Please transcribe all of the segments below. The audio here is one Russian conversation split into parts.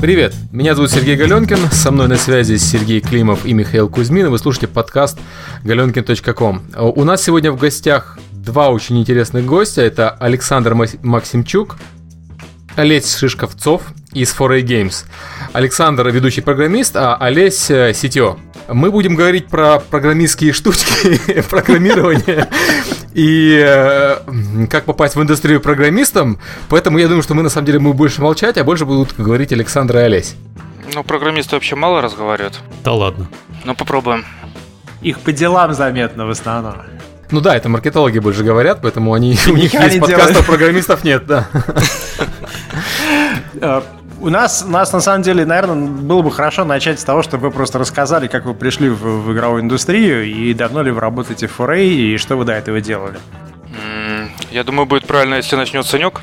Привет, меня зовут Сергей Галенкин, со мной на связи Сергей Климов и Михаил Кузьмин, вы слушаете подкаст galenkin.com. У нас сегодня в гостях два очень интересных гостя, это Александр Максимчук, Олесь Шишковцов из 4A Games. Александр – ведущий программист, а Олесь – сетё. Мы будем говорить про программистские штучки, программирование и э, как попасть в индустрию программистом. Поэтому я думаю, что мы на самом деле мы больше молчать, а больше будут говорить Александр и Олесь. Ну, программисты вообще мало разговаривают. Да ладно. Ну, попробуем. Их по делам заметно в основном. Ну да, это маркетологи больше говорят, поэтому они, у них есть подкастов, программистов нет, да. У нас, у нас на самом деле, наверное, было бы хорошо начать с того, чтобы вы просто рассказали, как вы пришли в, в игровую индустрию и давно ли вы работаете в 4A и что вы до этого делали. Я думаю, будет правильно, если начнет Санек.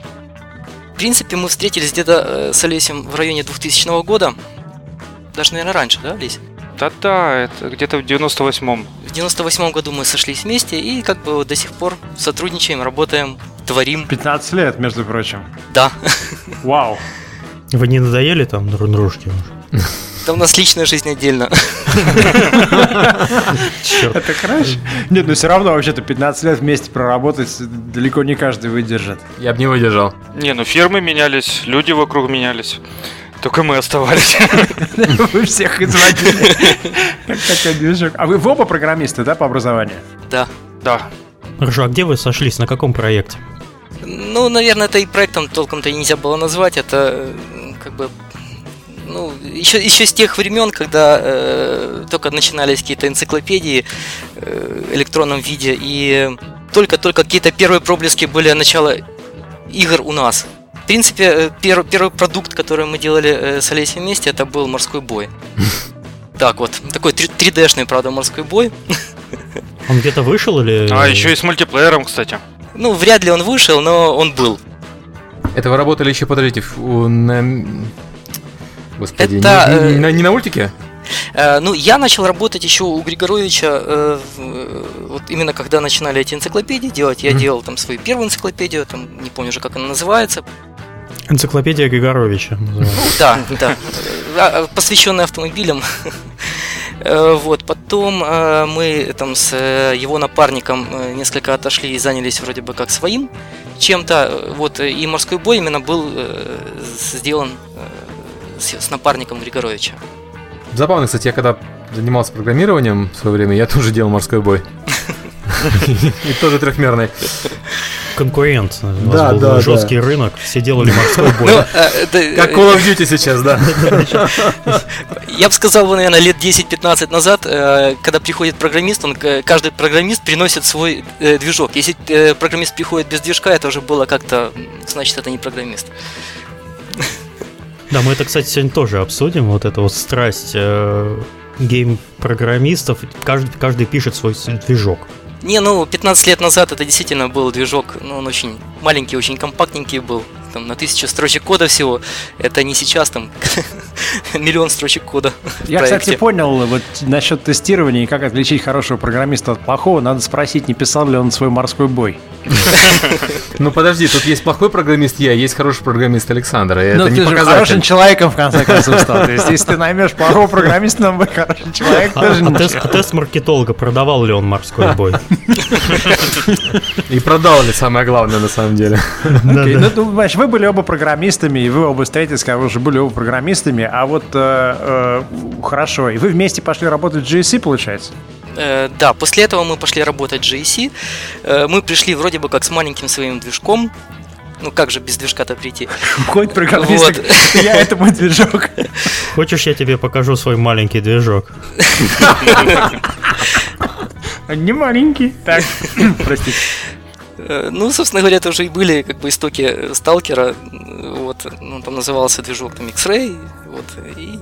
В принципе, мы встретились где-то э, с Олесем в районе 2000 года. Даже, наверное, раньше, да, Олесь? Да-да, это где-то в 98-м. В 98 году мы сошлись вместе и как бы до сих пор сотрудничаем, работаем, творим. 15 лет, между прочим. Да. Вау. Вы не надоели там дружке уже? Да у нас личная жизнь отдельно. Это краш? Нет, но все равно вообще-то 15 лет вместе проработать далеко не каждый выдержит. Я бы не выдержал. Не, ну фирмы менялись, люди вокруг менялись. Только мы оставались. Вы всех изводили. Как такой движок. А вы оба программисты, да, по образованию? Да. Да. Хорошо, а где вы сошлись? На каком проекте? Ну, наверное, это и проектом толком-то и нельзя было назвать. Это как бы ну, еще, еще с тех времен, когда э, только начинались какие-то энциклопедии э, в электронном виде, и только-только какие-то первые проблески были начала игр у нас. В принципе, э, пер, первый продукт, который мы делали э, с Олесей вместе, это был морской бой. Так вот, такой 3D-шный, правда, морской бой. Он где-то вышел или... А, еще и с мультиплеером, кстати. Ну, вряд ли он вышел, но он был. Это вы работали еще, подождите, на... Господи, Это, не, не, не, не на мультике? Э, ну, я начал работать еще у Григоровича, э, э, вот именно когда начинали эти энциклопедии делать. Я mm-hmm. делал там свою первую энциклопедию, там не помню уже, как она называется. Энциклопедия Григоровича. Ну, да, да. А, посвященная автомобилям. Вот, потом мы там с его напарником несколько отошли и занялись вроде бы как своим чем-то. Вот, и морской бой именно был сделан с напарником Григоровича. Забавно, кстати, я когда занимался программированием в свое время, я тоже делал морской бой. И тоже трехмерный. Конкурент. У да, был да, жесткий да. рынок, все делали морской бой. Ну, э, как Call of Duty сейчас, да. Я бы сказал, наверное, лет 10-15 назад, э, когда приходит программист, он, каждый программист приносит свой э, движок. Если программист приходит без движка, это уже было как-то, значит, это не программист. Да, мы это, кстати, сегодня тоже обсудим. Вот эта вот страсть э, гейм-программистов. Каждый, каждый пишет свой движок. Не, ну, 15 лет назад это действительно был движок, ну, он очень маленький, очень компактненький был там, на тысячу строчек кода всего. Это не сейчас там миллион строчек кода. Я, кстати, понял вот насчет тестирования и как отличить хорошего программиста от плохого. Надо спросить, не писал ли он свой морской бой. Ну подожди, тут есть плохой программист я, есть хороший программист Александр. Ну ты же хорошим человеком в конце концов стал. То есть если ты наймешь плохого программиста, нам будет хороший человек. А, а тест маркетолога продавал ли он морской бой? И продал ли самое главное на самом деле. Ну, ну, понимаешь, вы были оба программистами, и вы оба встретились, когда вы уже были оба программистами, а вот э, э, хорошо, и вы вместе пошли работать в GSC, получается? Э, да, после этого мы пошли работать в GSC. Э, мы пришли вроде бы как с маленьким своим движком, ну как же без движка-то прийти? Ходит программист, вот. я это мой движок. Хочешь, я тебе покажу свой маленький движок? Не маленький. Так, простите. Э, ну, собственно говоря, это уже и были как бы истоки сталкера. Вот, ну, там назывался движок там X-Ray. Вот, и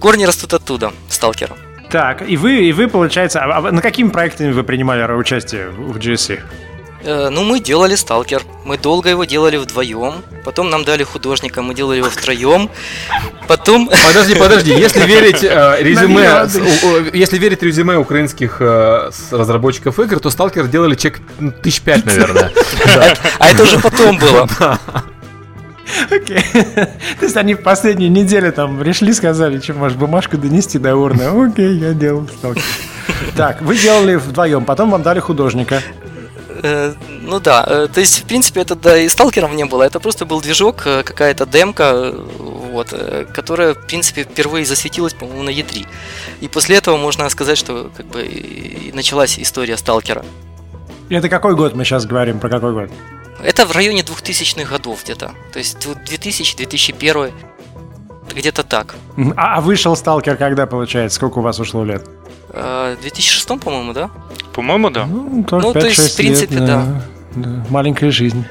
корни растут оттуда, сталкера. Так, и вы, и вы, получается, а, а на какими проектами вы принимали участие в GSC? Э, ну, мы делали сталкер. Мы долго его делали вдвоем. Потом нам дали художника, мы делали его втроем. Потом... Подожди, подожди. Если верить э, резюме, э, если верить резюме украинских э, разработчиков игр, то сталкер делали чек тысяч пять, наверное. А это уже потом было. Окей. То есть они в последнюю неделю там пришли, сказали, что можешь бумажку донести до урны. Окей, я делал сталкер. Так, вы делали вдвоем, потом вам дали художника. Э, ну да, э, то есть, в принципе, это да и сталкеров не было, это просто был движок, э, какая-то демка, вот, которая, в принципе, впервые засветилась, по-моему, на E3. И после этого можно сказать, что как бы и началась история сталкера. Это какой год мы сейчас говорим, про какой год? Это в районе 2000-х годов где-то, то есть 2000-2001, где-то так. А, а вышел сталкер когда, получается? Сколько у вас ушло лет? В 2006, по-моему, да? По-моему, да. Ну, тоже ну 5, то есть, в принципе, лет, да. да. Маленькая жизнь.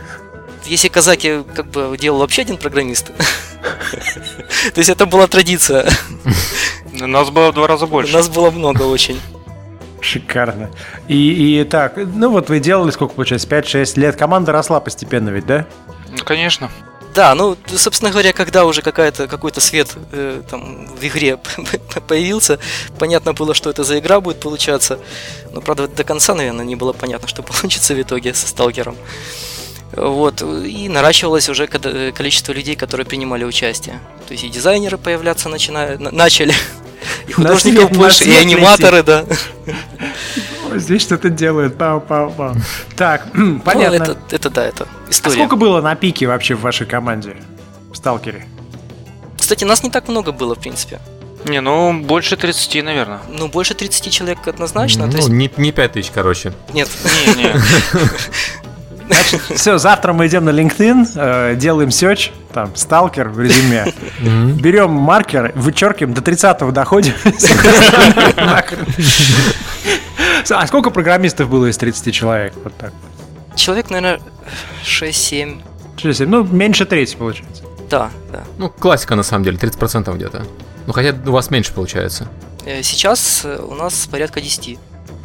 Если казаки как бы делал вообще один программист, то есть это была традиция. Нас было в два раза больше. Нас было много очень. Шикарно. И, и так, ну вот вы делали сколько получается, 5-6 лет. Команда росла постепенно ведь, да? Ну, конечно. Да, ну, собственно говоря, когда уже какая-то, какой-то свет э, там в игре появился, понятно было, что это за игра будет получаться. Но, правда, до конца, наверное, не было понятно, что получится в итоге со сталкером. Вот, и наращивалось уже э, количество людей, которые принимали участие. То есть и дизайнеры появляться начинают, начали, и художников больше, и аниматоры, да. Здесь что-то делают. Пау, пау, пау. Так, ну, понятно. это, это да, это история. А сколько было на пике вообще в вашей команде? В Сталкере? Кстати, нас не так много было, в принципе. Не, ну, больше 30, наверное. Ну, больше 30 человек однозначно. Ну, есть... не, не 5 тысяч, короче. Нет. Не, не. Значит, все, завтра мы идем на LinkedIn, э, делаем search, там, сталкер в резюме, берем маркер, вычеркиваем, до 30-го доходим. А сколько программистов было из 30 человек? Вот так. Человек, наверное, 6-7. 6-7, ну, меньше трети получается. Да, да. Ну, классика на самом деле, 30% где-то. Ну, хотя у вас меньше получается. Э, сейчас у нас порядка 10.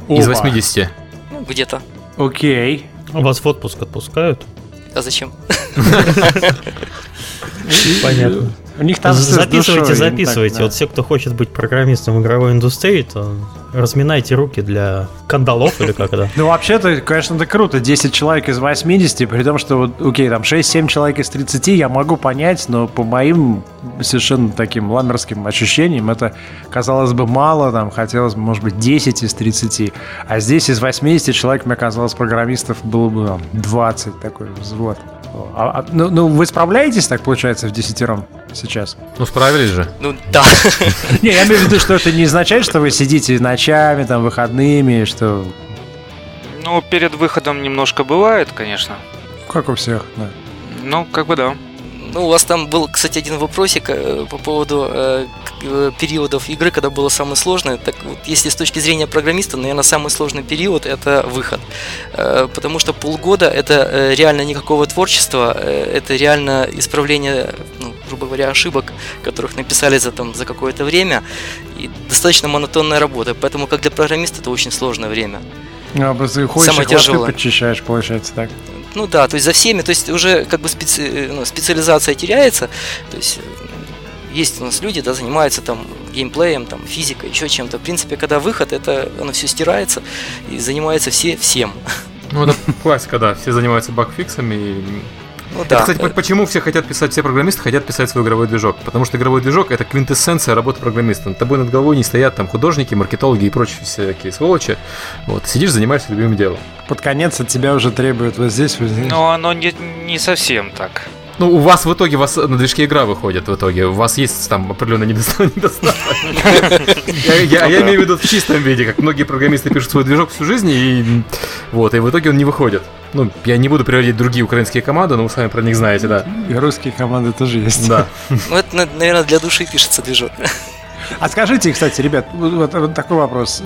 Из 80? Ну, где-то. Окей. А вас в отпуск отпускают? А зачем? Понятно. У них там записывайте, записывайте. Вот все, кто хочет быть программистом в игровой индустрии, то разминайте руки для кандалов или как это. Ну, вообще-то, конечно, это круто. 10 человек из 80, при том, что, вот, окей, там 6-7 человек из 30 я могу понять, но по моим совершенно таким ламерским ощущениям это, казалось бы, мало, там, хотелось бы, может быть, 10 из 30. А здесь из 80 человек, мне казалось, программистов было бы там, 20 такой взвод. А, а, ну, ну, вы справляетесь так, получается, в десятером сейчас? Ну, справились же. Ну, да. Не, я имею в виду, что это не означает, что вы сидите ночами, там, выходными, что... Ну, перед выходом немножко бывает, конечно. Как у всех, да. Ну, как бы да. Ну, у вас там был, кстати, один вопросик э, по поводу э, э, периодов игры, когда было самое сложное. Так вот, если с точки зрения программиста, наверное, самый сложный период это выход. Э, потому что полгода это реально никакого творчества, это реально исправление, ну, грубо говоря, ошибок, которых написали за, там, за какое-то время. И достаточно монотонная работа. Поэтому как для программиста это очень сложное время. А, просто ходишь Самое тяжелое. подчищаешь, получается так. Ну да, то есть за всеми, то есть уже как бы специ, ну, специализация теряется, то есть есть у нас люди, да, занимаются там геймплеем, там физикой, еще чем-то. В принципе, когда выход, это оно все стирается и занимаются все всем. Ну, это классика, да. Все занимаются багфиксами и ну, это, да. кстати, почему все хотят писать, все программисты хотят писать свой игровой движок? Потому что игровой движок это квинтэссенция работы программиста. Над тобой над головой не стоят там художники, маркетологи и прочие всякие сволочи. Вот, сидишь, занимаешься любимым делом. Под конец от тебя уже требуют вот здесь, вот здесь. Но оно не, не совсем так. Ну, у вас в итоге, у вас на движке игра выходит в итоге. У вас есть там определенный недостаток. Я имею в виду в чистом виде, как многие программисты пишут свой движок всю жизнь, и вот, и в итоге он не выходит. Ну, я не буду приводить другие украинские команды, но вы сами про них знаете, да. И русские команды тоже есть. Да. Ну, это, наверное, для души пишется движок. А скажите, кстати, ребят, вот, вот такой вопрос.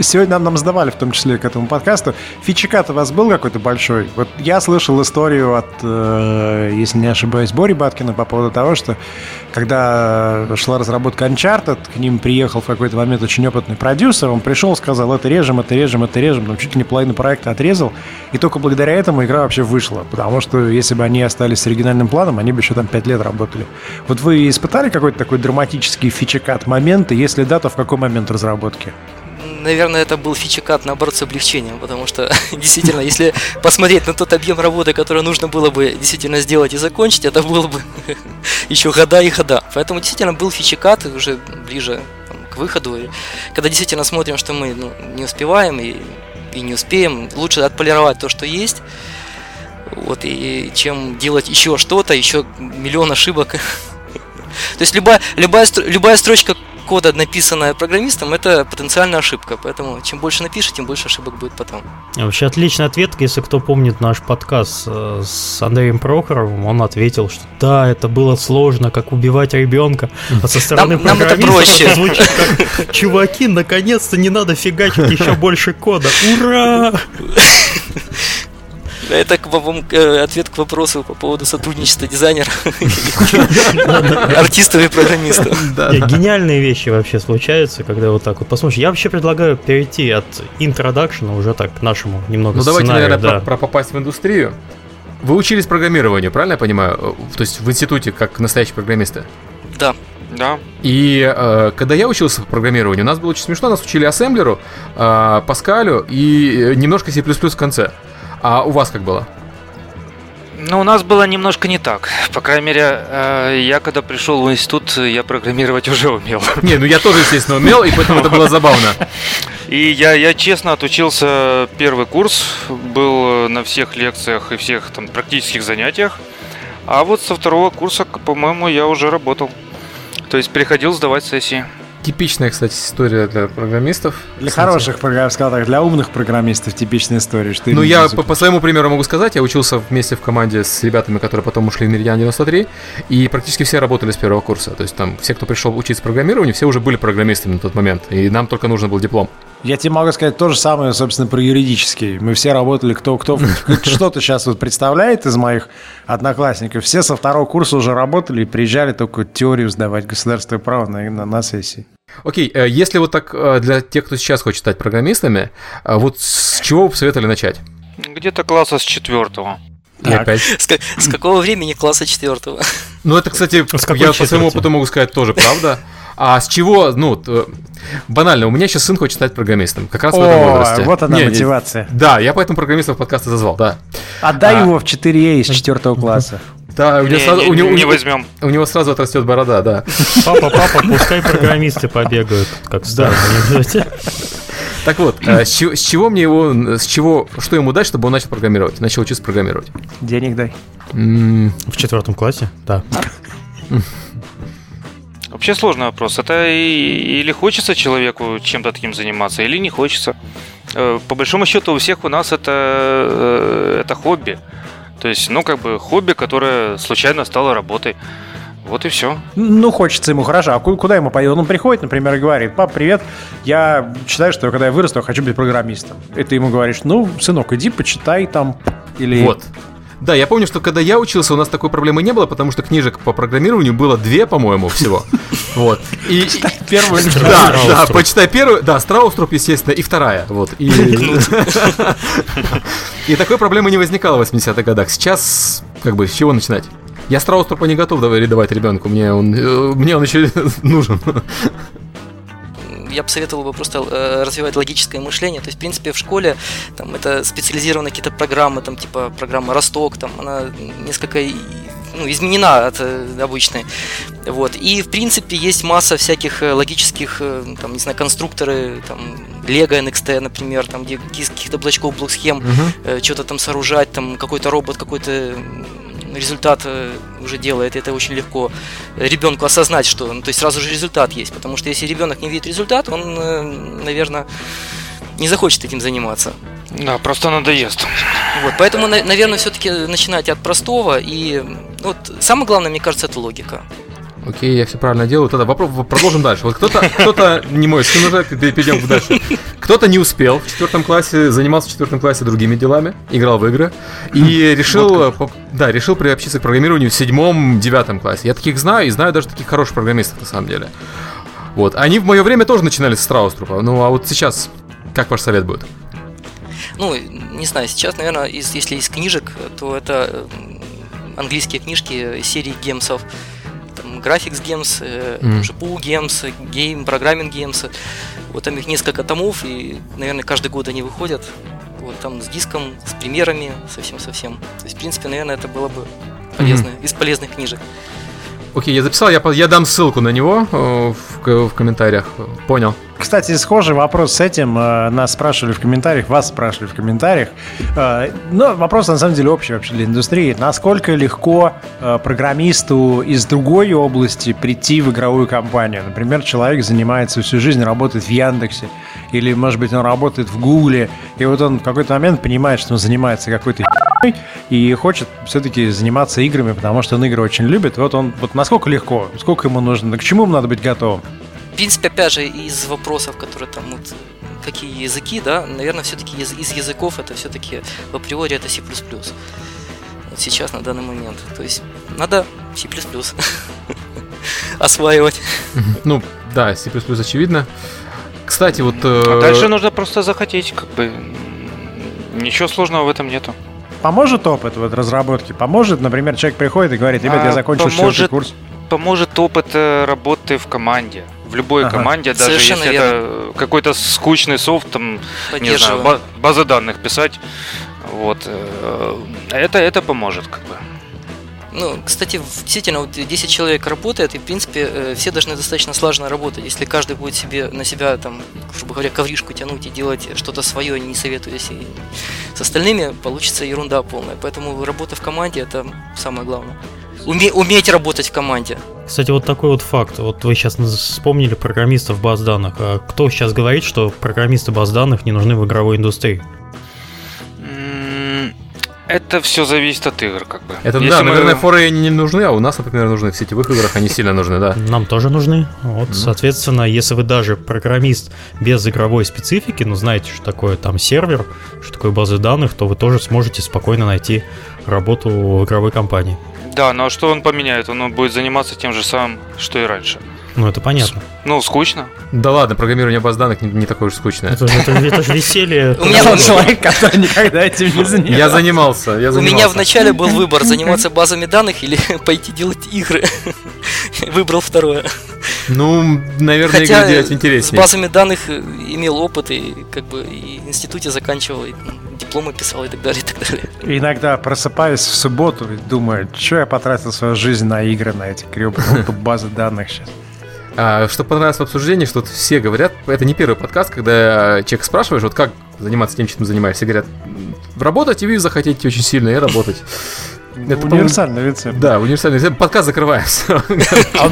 Сегодня нам задавали, в том числе к этому подкасту, фичекат у вас был какой-то большой? Вот я слышал историю от, э, если не ошибаюсь, Бори Баткина по поводу того, что когда шла разработка Uncharted, к ним приехал в какой-то момент очень опытный продюсер, он пришел, сказал, это режем, это режем, это режем, там чуть ли не половину проекта отрезал, и только благодаря этому игра вообще вышла, потому что если бы они остались с оригинальным планом, они бы еще там 5 лет работали. Вот вы испытали какой-то такой драматический фичекат момент, и если да, то в какой момент разработки? Наверное, это был фичекат, наоборот, с облегчением, потому что, действительно, если посмотреть на тот объем работы, который нужно было бы действительно сделать и закончить, это было бы еще года и года. Поэтому, действительно, был фичекат уже ближе там, к выходу. И когда действительно смотрим, что мы ну, не успеваем и, и не успеем, лучше отполировать то, что есть, вот, и, чем делать еще что-то, еще миллион ошибок. То есть любая, любая, любая строчка кода, написанная программистом, это потенциальная ошибка. Поэтому чем больше напишешь, тем больше ошибок будет потом. Вообще отличный ответ, если кто помнит наш подкаст э, с Андреем Прохоровым, он ответил, что да, это было сложно, как убивать ребенка. А со стороны нам, нам это проще. звучит как чуваки, наконец-то не надо фигачить еще больше кода. Ура! Это э, ответ к вопросу по поводу сотрудничества дизайнера, артистов и программистов. Гениальные вещи вообще случаются, когда вот так вот посмотришь. Я вообще предлагаю перейти от интродакшена уже так к нашему немного Ну давайте, наверное, про попасть в индустрию. Вы учились программированию, правильно я понимаю? То есть в институте, как настоящие программисты? Да. Да. И э, когда я учился в программированию, у нас было очень смешно, нас учили ассемблеру, э, Паскалю и немножко C++ в конце. А у вас как было? Ну, у нас было немножко не так. По крайней мере, э, я когда пришел в институт, я программировать уже умел. Не, ну я тоже, естественно, умел, и поэтому это было забавно. И я, я честно отучился первый курс, был на всех лекциях и всех там практических занятиях. А вот со второго курса, по-моему, я уже работал. То есть приходил сдавать сессии. Типичная, кстати, история для программистов. Для кстати. хороших программистов, для умных программистов типичная история. Что ну, я по, по своему примеру могу сказать, я учился вместе в команде с ребятами, которые потом ушли в Меридиан 93, и практически все работали с первого курса. То есть там все, кто пришел учиться программированию, все уже были программистами на тот момент, и нам только нужен был диплом. Я тебе могу сказать то же самое, собственно, про юридический. Мы все работали, кто кто что-то сейчас вот представляет из моих одноклассников. Все со второго курса уже работали и приезжали только теорию сдавать государственное право на, на, на сессии. Окей, okay, э, если вот так э, для тех, кто сейчас хочет стать программистами, э, вот с чего вы посоветовали начать? Где-то класса с четвертого. И опять. С, с какого времени класса четвертого? Ну, это, кстати, я по своему опыту могу сказать тоже правда. А с чего, ну, банально, у меня сейчас сын хочет стать программистом, как раз О, в этом возрасте. вот она не, мотивация. Не, да, я поэтому программистов подкаста зазвал, да. Отдай а, его в 4Е из 4 класса. Да, у него не, сразу, не, у него, не возьмем. У него сразу отрастет борода, да. Папа, папа, пускай программисты побегают, как в старом. Так вот, э, с чего, с чего мне его, с чего, что ему дать, чтобы он начал программировать, начал учиться программировать? Денег дай. В четвертом классе? Да. Вообще сложный вопрос. Это или хочется человеку чем-то таким заниматься, или не хочется. Э, по большому счету у всех у нас это, э, это хобби. То есть, ну, как бы хобби, которое случайно стало работой. Вот и все. Ну, хочется ему хорошо. А куда ему пойдет? Он приходит, например, и говорит, пап, привет, я считаю, что когда я вырасту, я хочу быть программистом. И ты ему говоришь, ну, сынок, иди почитай там. Или... Вот. Да, я помню, что когда я учился, у нас такой проблемы не было, потому что книжек по программированию было две, по-моему, всего. Вот. И первую. Да, да, почитай первую. Да, Страуструп, естественно, и вторая. Вот. И такой проблемы не возникало в 80-х годах. Сейчас, как бы, с чего начинать? Я Страуструпа не готов давать ребенку, мне он, э, мне он еще нужен я бы советовал бы просто э, развивать логическое мышление. То есть, в принципе, в школе там это специализированные какие-то программы, там типа программа Росток, там она несколько ну, изменена от э, обычной. Вот. И, в принципе, есть масса всяких э, логических, там, не знаю, конструкторы, там, Lego NXT, например, там, где каких-то блочков, блок схем, uh-huh. что-то там сооружать, там, какой-то робот, какой-то результат э, уже делает, это очень легко ребенку осознать, что, ну, то есть сразу же результат есть, потому что если ребенок не видит результат, он, э, наверное, не захочет этим заниматься. Да, просто надоест. Вот, поэтому, наверное, все-таки начинать от простого и вот самое главное, мне кажется, это логика. Окей, я все правильно делаю. Тогда вопрос, продолжим дальше. Вот кто-то, кто-то не мой сын уже, перейдем дальше. Кто-то не успел в четвертом классе, занимался в четвертом классе другими делами, играл в игры и решил, да, решил приобщиться к программированию в седьмом, девятом классе. Я таких знаю и знаю даже таких хороших программистов на самом деле. Вот, они в мое время тоже начинали с Страуструпа. Ну, а вот сейчас, как ваш совет будет? Ну, не знаю, сейчас, наверное, из, если из книжек, то это английские книжки серии гемсов там, Graphics Games, mm. GPU Games, Game, Programming Games. Вот там их несколько томов, и, наверное, каждый год они выходят. Вот там с диском, с примерами, совсем-совсем. То есть, в принципе, наверное, это было бы полезно, mm-hmm. из полезных книжек. Окей, я записал, я, я дам ссылку на него э, в, в комментариях. Понял. Кстати, схожий вопрос с этим. Э, нас спрашивали в комментариях, вас спрашивали в комментариях. Э, но вопрос на самом деле общий вообще для индустрии. Насколько легко программисту из другой области прийти в игровую компанию? Например, человек занимается всю жизнь, работает в Яндексе, или, может быть, он работает в Гугле, и вот он в какой-то момент понимает, что он занимается какой-то и хочет все-таки заниматься играми, потому что он игры очень любит. Вот он, вот насколько легко, сколько ему нужно, к чему ему надо быть готовым? В принципе, опять же, из вопросов, которые там вот какие языки, да, наверное, все-таки из, из языков это все-таки в априори это C++. Вот сейчас, на данный момент. То есть надо C++ осваивать. Ну, да, C++ очевидно. Кстати, вот... А дальше нужно просто захотеть, как бы... Ничего сложного в этом нету. Поможет опыт вот разработки? Поможет, например, человек приходит и говорит, ребят, я а, закончил поможет, курс. Поможет опыт э, работы в команде. В любой ага. команде, даже Совершенно если верно. это какой-то скучный софт, там, не знаю, базы данных писать, вот, э, это, это поможет, как бы. Ну, кстати, действительно, вот 10 человек работает, и, в принципе, э, все должны достаточно слаженно работать. Если каждый будет себе на себя, там, грубо говоря, ковришку тянуть и делать что-то свое, не советуясь и с остальными, получится ерунда полная. Поэтому работа в команде – это самое главное. Уме, уметь работать в команде. Кстати, вот такой вот факт. Вот вы сейчас вспомнили программистов баз данных. А кто сейчас говорит, что программисты баз данных не нужны в игровой индустрии? Это все зависит от игр, как бы. Это Если да, мы... наверное, форы не нужны, а у нас, например, нужны в сетевых играх, они сильно нужны, да. Нам тоже нужны. Вот, mm соответственно, если вы даже программист без игровой специфики, ну знаете, что такое там сервер, что такое базы данных, то вы тоже сможете спокойно найти работу в игровой компании. Да, но что он поменяет? Он будет заниматься тем же самым, что и раньше. Ну, это понятно. Ну, скучно. Да ладно, программирование баз данных не, не такое уж скучное. Это, это, это же веселье. У меня человек, который никогда этим не занимался. Я занимался, я занимался. У меня вначале был выбор, заниматься базами данных или пойти делать игры. Выбрал второе. Ну, наверное, Хотя игры делать интереснее. с базами данных имел опыт и как бы и в институте заканчивал, и дипломы писал и так далее, и так далее. Иногда просыпаюсь в субботу и думаю, что я потратил свою жизнь на игры, на эти гребаные базы данных сейчас. А, что понравилось в обсуждении, что все говорят, это не первый подкаст, когда человек спрашиваешь, вот как заниматься тем, чем занимаешься, говорят, работать и вы захотите очень сильно, и работать. Это универсальный рецепт. Да, универсальный рецепт. Подкаст закрываем. А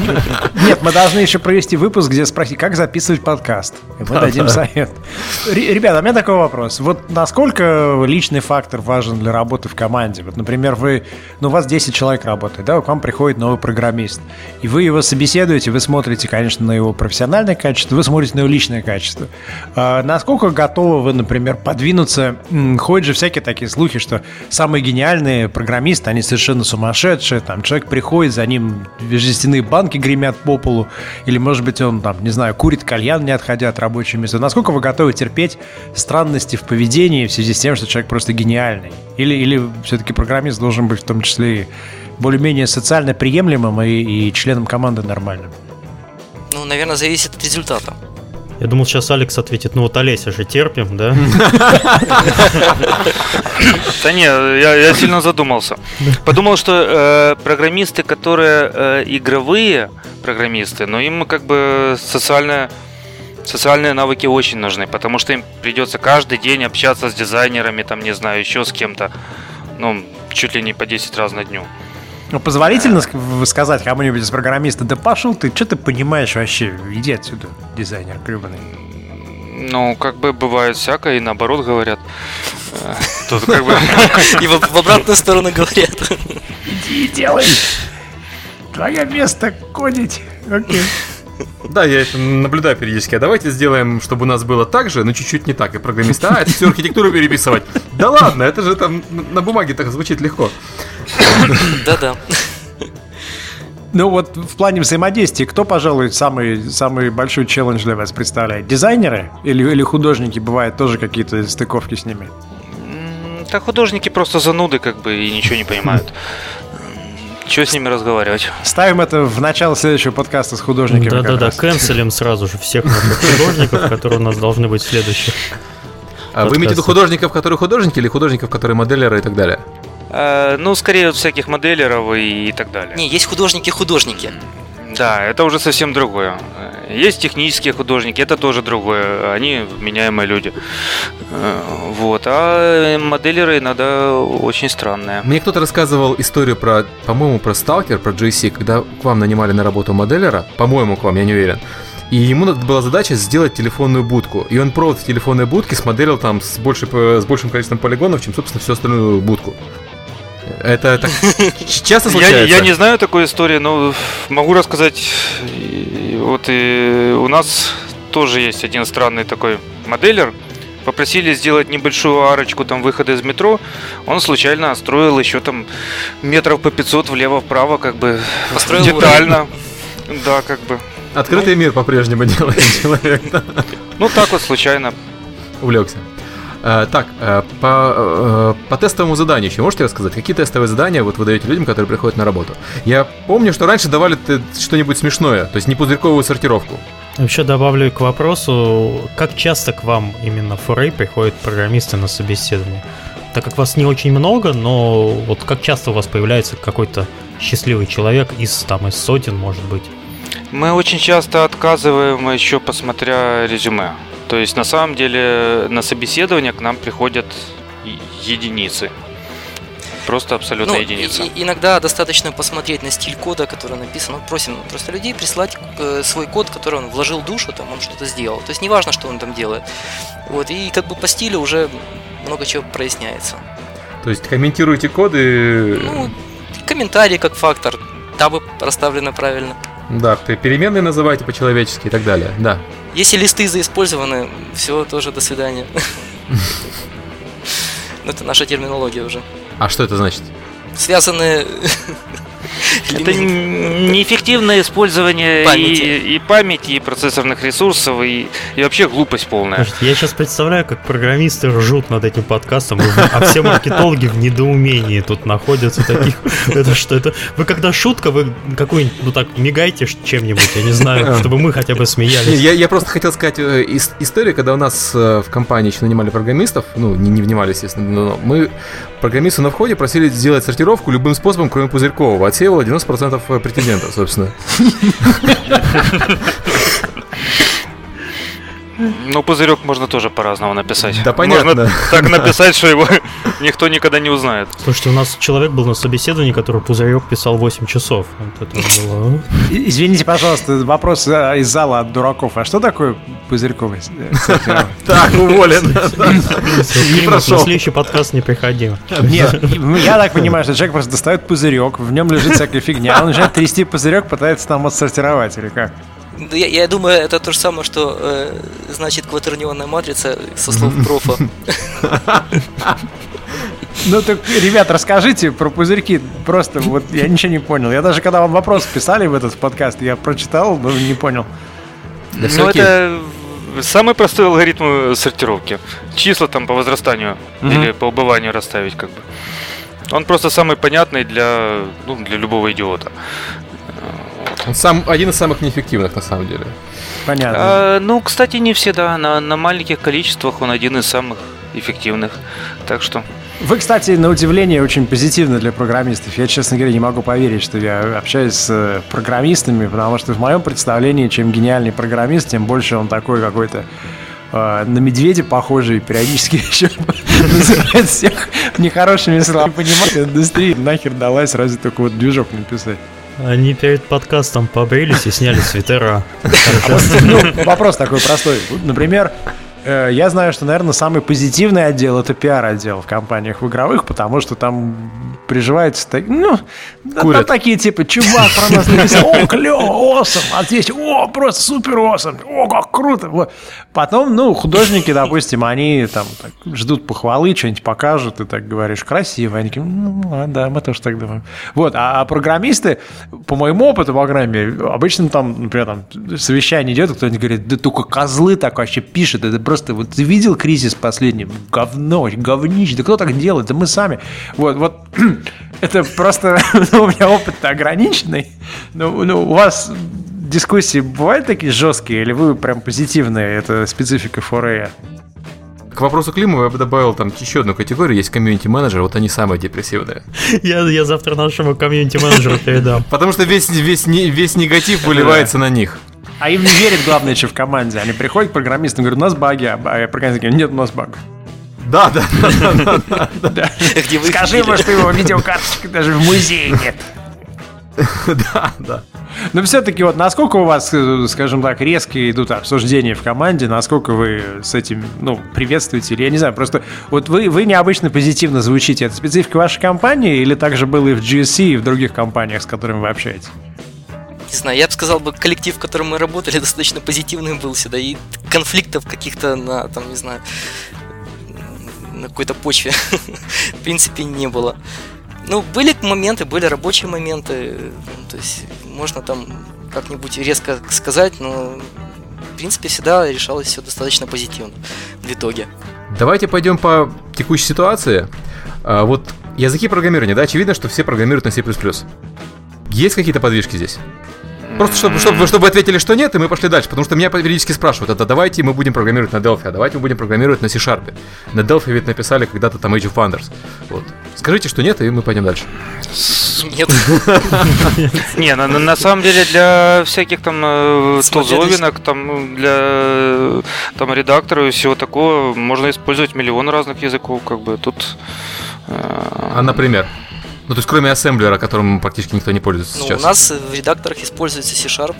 нет, мы должны еще провести выпуск, где спросить, как записывать подкаст. И мы дадим совет. Ребята, у меня такой вопрос. Вот насколько личный фактор важен для работы в команде? Вот, например, вы, ну, у вас 10 человек работает, да, к вам приходит новый программист, и вы его собеседуете, вы смотрите, конечно, на его профессиональное качество, вы смотрите на его личное качество. А насколько готовы вы, например, подвинуться? Ходят же всякие такие слухи, что самые гениальные программисты, они совершенно сумасшедшие, там человек приходит, за ним жестяные банки гремят по полу, или, может быть, он, там, не знаю, курит кальян, не отходя от рабочего места. Насколько вы готовы терпеть странности в поведении в связи с тем, что человек просто гениальный? Или, или все-таки программист должен быть в том числе более-менее социально приемлемым и, и членом команды нормальным? Ну, наверное, зависит от результата. Я думал, сейчас Алекс ответит, ну вот Олеся же терпим, да? Да не, я, сильно задумался. Подумал, что э, программисты, которые э, игровые программисты, но им как бы социальная социальные навыки очень нужны, потому что им придется каждый день общаться с дизайнерами, там, не знаю, еще с кем-то, ну, чуть ли не по 10 раз на дню. Ну, позволительно сказать кому-нибудь из программиста, да пошел ты, что ты понимаешь вообще? Иди отсюда, дизайнер гребаный. Ну, как бы бывает всякое, и наоборот говорят. Тут как бы... И в обратную сторону говорят. Иди делай. Твое место кодить. Окей. Да, я это наблюдаю периодически. А давайте сделаем, чтобы у нас было так же, но чуть-чуть не так. И программисты, а, это все архитектуру переписывать. Да ладно, это же там на бумаге так звучит легко. Да-да. Ну вот в плане взаимодействия, кто, пожалуй, самый, самый большой челлендж для вас представляет? Дизайнеры или, или художники? Бывают тоже какие-то стыковки с ними? Да художники просто зануды как бы и ничего не понимают. Что с ними разговаривать? Ставим это в начало следующего подкаста с художниками. Да-да-да, канцелим сразу же всех наших художников, которые у нас должны быть следующих. А вы имеете в виду художников, которые художники, или художников, которые моделеры и так далее? Э, ну, скорее вот всяких моделеров и, и так далее. Не, есть художники-художники. Да, это уже совсем другое. Есть технические художники, это тоже другое. Они вменяемые люди. Э, вот. А моделеры иногда очень странные. Мне кто-то рассказывал историю про, по-моему, про Сталкер, про GC, когда к вам нанимали на работу моделера. По-моему, к вам, я не уверен. И ему надо была задача сделать телефонную будку. И он провод в телефонной будке смоделил там с, больше, с большим количеством полигонов, чем, собственно, всю остальную будку. Это так часто случается? Я, я не знаю такой истории, но могу рассказать. Вот и у нас тоже есть один странный такой моделер. Попросили сделать небольшую арочку там выхода из метро. Он случайно строил еще там метров по 500 влево-вправо, как бы Построил детально. Уровень. Да, как бы. Открытый ну, мир по-прежнему делает человек. Ну так вот случайно. Увлекся. Э, так, э, по, э, по тестовому заданию еще можете рассказать? Какие тестовые задания вот вы даете людям, которые приходят на работу? Я помню, что раньше давали что-нибудь смешное, то есть не пузырьковую сортировку. Еще добавлю к вопросу, как часто к вам именно в Форей приходят программисты на собеседование? Так как вас не очень много, но вот как часто у вас появляется какой-то счастливый человек из там из сотен, может быть? Мы очень часто отказываем еще посмотря резюме. То есть на самом деле на собеседование к нам приходят единицы. Просто абсолютно ну, единица. И, иногда достаточно посмотреть на стиль кода, который написан. Мы просим просто людей прислать э, свой код, который он вложил душу, там он что-то сделал. То есть неважно, что он там делает. Вот, и как бы по стилю уже много чего проясняется. То есть комментируйте коды. Ну, комментарии как фактор. Табы расставлены правильно. Да, переменные называйте по-человечески и так далее. Да. Если листы заиспользованы, все, тоже до свидания. Ну, это наша терминология уже. А что это значит? Связаны это неэффективное использование памяти. И, и памяти, и процессорных ресурсов, и, и вообще глупость полная. Я сейчас представляю, как программисты ржут над этим подкастом, а все маркетологи в недоумении тут находятся таких. Это что это? Вы когда шутка, вы какую-нибудь, ну так, мигайте чем-нибудь, я не знаю, чтобы мы хотя бы смеялись. Я, я просто хотел сказать э, историю, когда у нас э, в компании еще нанимали программистов, ну, не, не внимали, естественно, но мы программисту на входе просили сделать сортировку любым способом, кроме пузырькового. Отсеивало 90% э, претендентов, собственно. Ну, пузырек можно тоже по-разному написать. Да, понятно. Можно так написать, что его никто никогда не узнает. Слушайте, у нас человек был на собеседовании, который пузырек писал 8 часов. Вот это было... Извините, пожалуйста, вопрос э, из зала от дураков. А что такое пузырьковый? Так, уволен. Не прошел. На следующий подкаст не приходил. Нет, я так понимаю, что человек просто достает пузырек, в нем лежит всякая фигня, он начинает трясти пузырек, пытается там отсортировать или как? Я, я думаю, это то же самое, что э, значит кватернионная матрица со слов профа. Ну так, ребят, расскажите про пузырьки. Просто вот я ничего не понял. Я даже когда вам вопрос писали в этот подкаст, я прочитал, но не понял. Да ну это самый простой алгоритм сортировки. Числа там по возрастанию угу. или по убыванию расставить как бы. Он просто самый понятный для, ну, для любого идиота. Он сам один из самых неэффективных на самом деле. Понятно. А, ну, кстати, не всегда. На, на маленьких количествах он один из самых эффективных. Так что. Вы, кстати, на удивление очень позитивны для программистов. Я, честно говоря, не могу поверить, что я общаюсь с э, программистами, потому что в моем представлении, чем гениальный программист, тем больше он такой какой-то э, на медведя похожий, периодически еще называет всех нехорошими словами. Понимаете, индустрия нахер далась, разве только вот движок написать. Они перед подкастом побрились и сняли свитера. Ну, вопрос такой простой. Например, я знаю, что, наверное, самый позитивный отдел это пиар-отдел в компаниях в игровых, потому что там приживается, ну, там такие типа, чувак про нас написал, о, клево, осом, а здесь, о, просто супер осом, о, как круто. Вот. Потом, ну, художники, допустим, они там так, ждут похвалы, что-нибудь покажут, и так говоришь, красиво. Они такие, ну, да, мы тоже так думаем. Вот, а, а программисты, по моему опыту в программе, обычно там, например, там совещание идет, кто-нибудь говорит, да только козлы так вообще пишет, это просто вот ты видел кризис последний? Говно, говнище, да кто так делает? Да мы сами. Вот, вот это просто ну, у меня опыт ограниченный. Ну, ну, у вас дискуссии бывают такие жесткие, или вы прям позитивные? Это специфика форея? К вопросу Климова я бы добавил там еще одну категорию, есть комьюнити-менеджер, вот они самые депрессивные. Я, я завтра нашему комьюнити-менеджеру передам. Потому что весь, весь, весь негатив выливается на них. А им не верят, главное, что в команде. Они приходят к программистам и говорят, у нас баги, а программисты говорят, нет, у нас баг. Да, да, да, да, да. Скажи ему, что его видеокарточки даже в музее нет. Да, да. Но все-таки вот насколько у вас, э, скажем так, резко идут обсуждения в команде, насколько вы с этим, ну, приветствуете, или я не знаю, просто вот вы, вы необычно позитивно звучите. Это специфика вашей компании или также было и в GSC, и в других компаниях, с которыми вы общаетесь? Не знаю, я бы сказал бы, коллектив, в котором мы работали, достаточно позитивный был всегда, и конфликтов каких-то на, там, не знаю, на какой-то почве, в принципе, не было. Ну, были моменты, были рабочие моменты, то есть можно там как-нибудь резко сказать, но в принципе всегда решалось все достаточно позитивно в итоге. Давайте пойдем по текущей ситуации. А, вот языки программирования, да, очевидно, что все программируют на C++. Есть какие-то подвижки здесь? Просто чтобы, чтобы, чтобы вы ответили, что нет, и мы пошли дальше. Потому что меня периодически спрашивают, это давайте мы будем программировать на Delphi, а давайте мы будем программировать на C-Sharp. На Delphi ведь написали когда-то там Age of Wonders. Вот. Скажите, что нет, и мы пойдем дальше. Нет. Не, на самом деле для всяких там э, тулзовинок, там для там редактора и всего такого можно использовать миллион разных языков, как бы тут. Э, а, например? Ну, то есть, кроме ассемблера, которым практически никто не пользуется ну, сейчас. У нас в редакторах используется C-Sharp.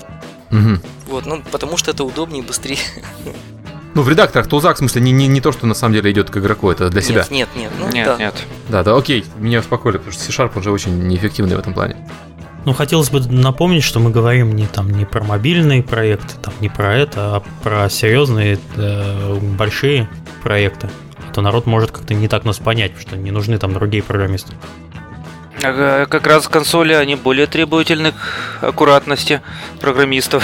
Угу. Вот, ну, потому что это удобнее, быстрее. Ну, в редакторах тулзак, в смысле, не, не, не то, что на самом деле идет к игроку, это для себя. Нет, нет, ну, нет. Да. нет. Да, да, окей, меня успокоили, потому что C-Sharp уже очень неэффективный в этом плане. Ну, хотелось бы напомнить, что мы говорим не там не про мобильные проекты, там не про это, а про серьезные э, большие проекты. А то народ может как-то не так нас понять, что не нужны там другие программисты. Как раз консоли, они более требовательны к аккуратности программистов.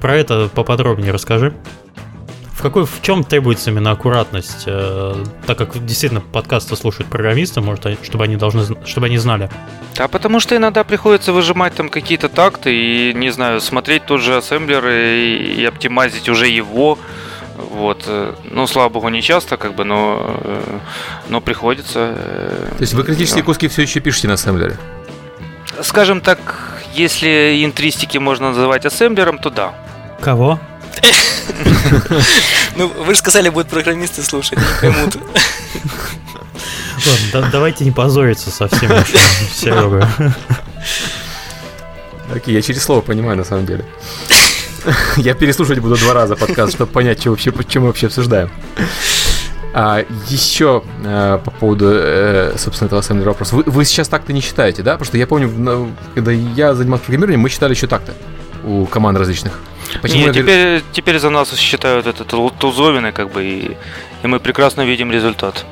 Про это поподробнее расскажи. В, какой, в чем требуется именно аккуратность, э, так как действительно подкасты слушают программисты, может, чтобы они должны, чтобы они знали? Да, потому что иногда приходится выжимать там какие-то такты и, не знаю, смотреть тот же ассемблер и, и оптимизить уже его, вот. Э, ну, слава богу, не часто, как бы, но, э, но приходится. Э, То есть вы критические да. куски все еще пишете на ассемблере? Скажем так, если интристики можно называть ассемблером, то да. Кого? Ну, вы же сказали, будут программисты слушать, не поймут. Ладно, давайте не позориться совсем, Серега. Окей, я через слово понимаю, на самом деле. Я переслушать буду два раза подкаст, чтобы понять, что вообще, чем мы вообще обсуждаем. А, еще э, по поводу, э, собственно, этого ассемблера вопроса. Вы, вы сейчас так-то не считаете, да? Потому что я помню, когда я занимался программированием, мы считали еще так-то у команд различных. Почему Нет, теперь, теперь за нас считают это тузовины, как бы, и, и мы прекрасно видим результат.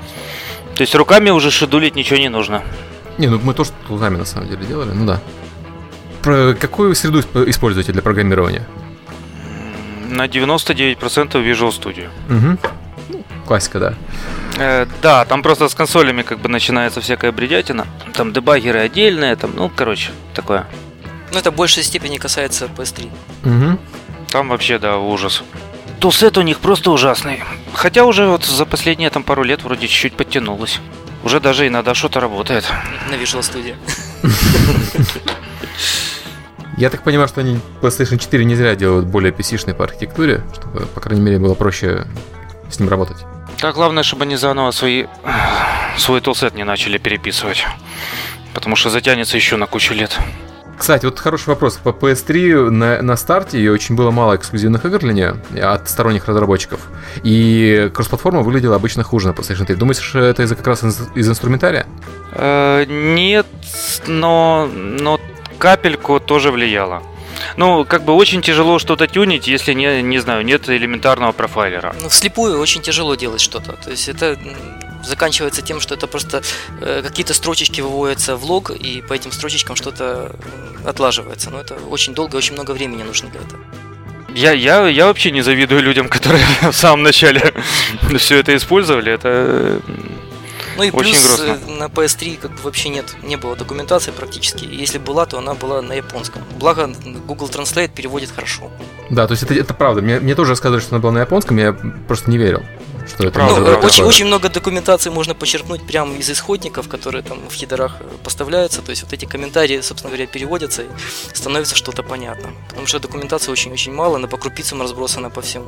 То есть руками уже шедулить ничего не нужно. Не, ну мы тоже тузами на самом деле делали, ну да. Про какую среду используете для программирования? На 99% Visual Studio. Угу. Классика, да. Э, да, там просто с консолями как бы начинается всякая бредятина. Там дебагеры отдельные, там, ну, короче, такое. Ну, это в большей степени касается PS3. Угу. Там вообще, да, ужас. Тулсет у них просто ужасный. Хотя уже вот за последние там пару лет вроде чуть-чуть подтянулось. Уже даже иногда что-то работает. На Visual Studio. Я так понимаю, что они PlayStation 4 не зря делают более PC-шный по архитектуре, чтобы, по крайней мере, было проще с ним работать. Да, главное, чтобы они заново свои, свой тулсет не начали переписывать. Потому что затянется еще на кучу лет. Кстати, вот хороший вопрос. По PS3 на, на старте ее очень было мало эксклюзивных игр для нее от сторонних разработчиков. И кроссплатформа выглядела обычно хуже на PlayStation 3. Думаешь, это из-за как раз из, из инструментария? Э, нет, но, но капельку тоже влияло. Ну, как бы очень тяжело что-то тюнить, если не, не знаю, нет элементарного профайлера. Ну, вслепую очень тяжело делать что-то. То есть это заканчивается тем, что это просто э, какие-то строчечки выводятся в лог, и по этим строчечкам что-то отлаживается. Но это очень долго, очень много времени нужно для этого. Я, я, я вообще не завидую людям, которые в самом начале все это использовали. Это ну и Очень плюс грустно. э, на PS3 как бы вообще нет, не было документации практически. Если была, то она была на японском. Благо Google Translate переводит хорошо. Да, то есть это, это правда. Мне, мне тоже рассказывали, что она была на японском, я просто не верил. Что это Правда, Ну, очень, очень много документации можно почерпнуть прямо из исходников, которые там в хидерах э, поставляются. То есть вот эти комментарии, собственно говоря, переводятся и становится что-то понятно. Потому что документации очень-очень мало, она по крупицам разбросана по всему.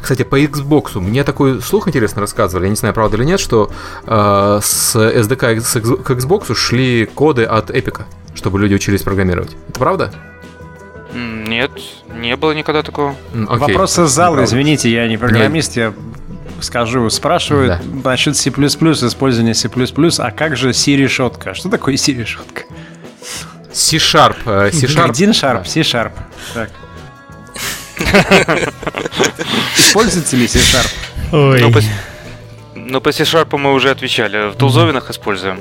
Кстати, по Xbox мне такой слух интересно рассказывали, я не знаю, правда или нет, что э, с SDK с к Xbox шли коды от Epic, чтобы люди учились программировать. Это правда? нет, не было никогда такого. Окей. Вопрос из зала, извините, я не программист, я скажу. Спрашивают насчет C++, использования C++, а как же C-решетка? Что такое C-решетка? C-Sharp. э, C-Sharp. Один Sharp, C-Sharp. Так. Используется ли C-Sharp? Ой. Ну, по, ну, по C-Sharp мы уже отвечали. В тулзовинах используем.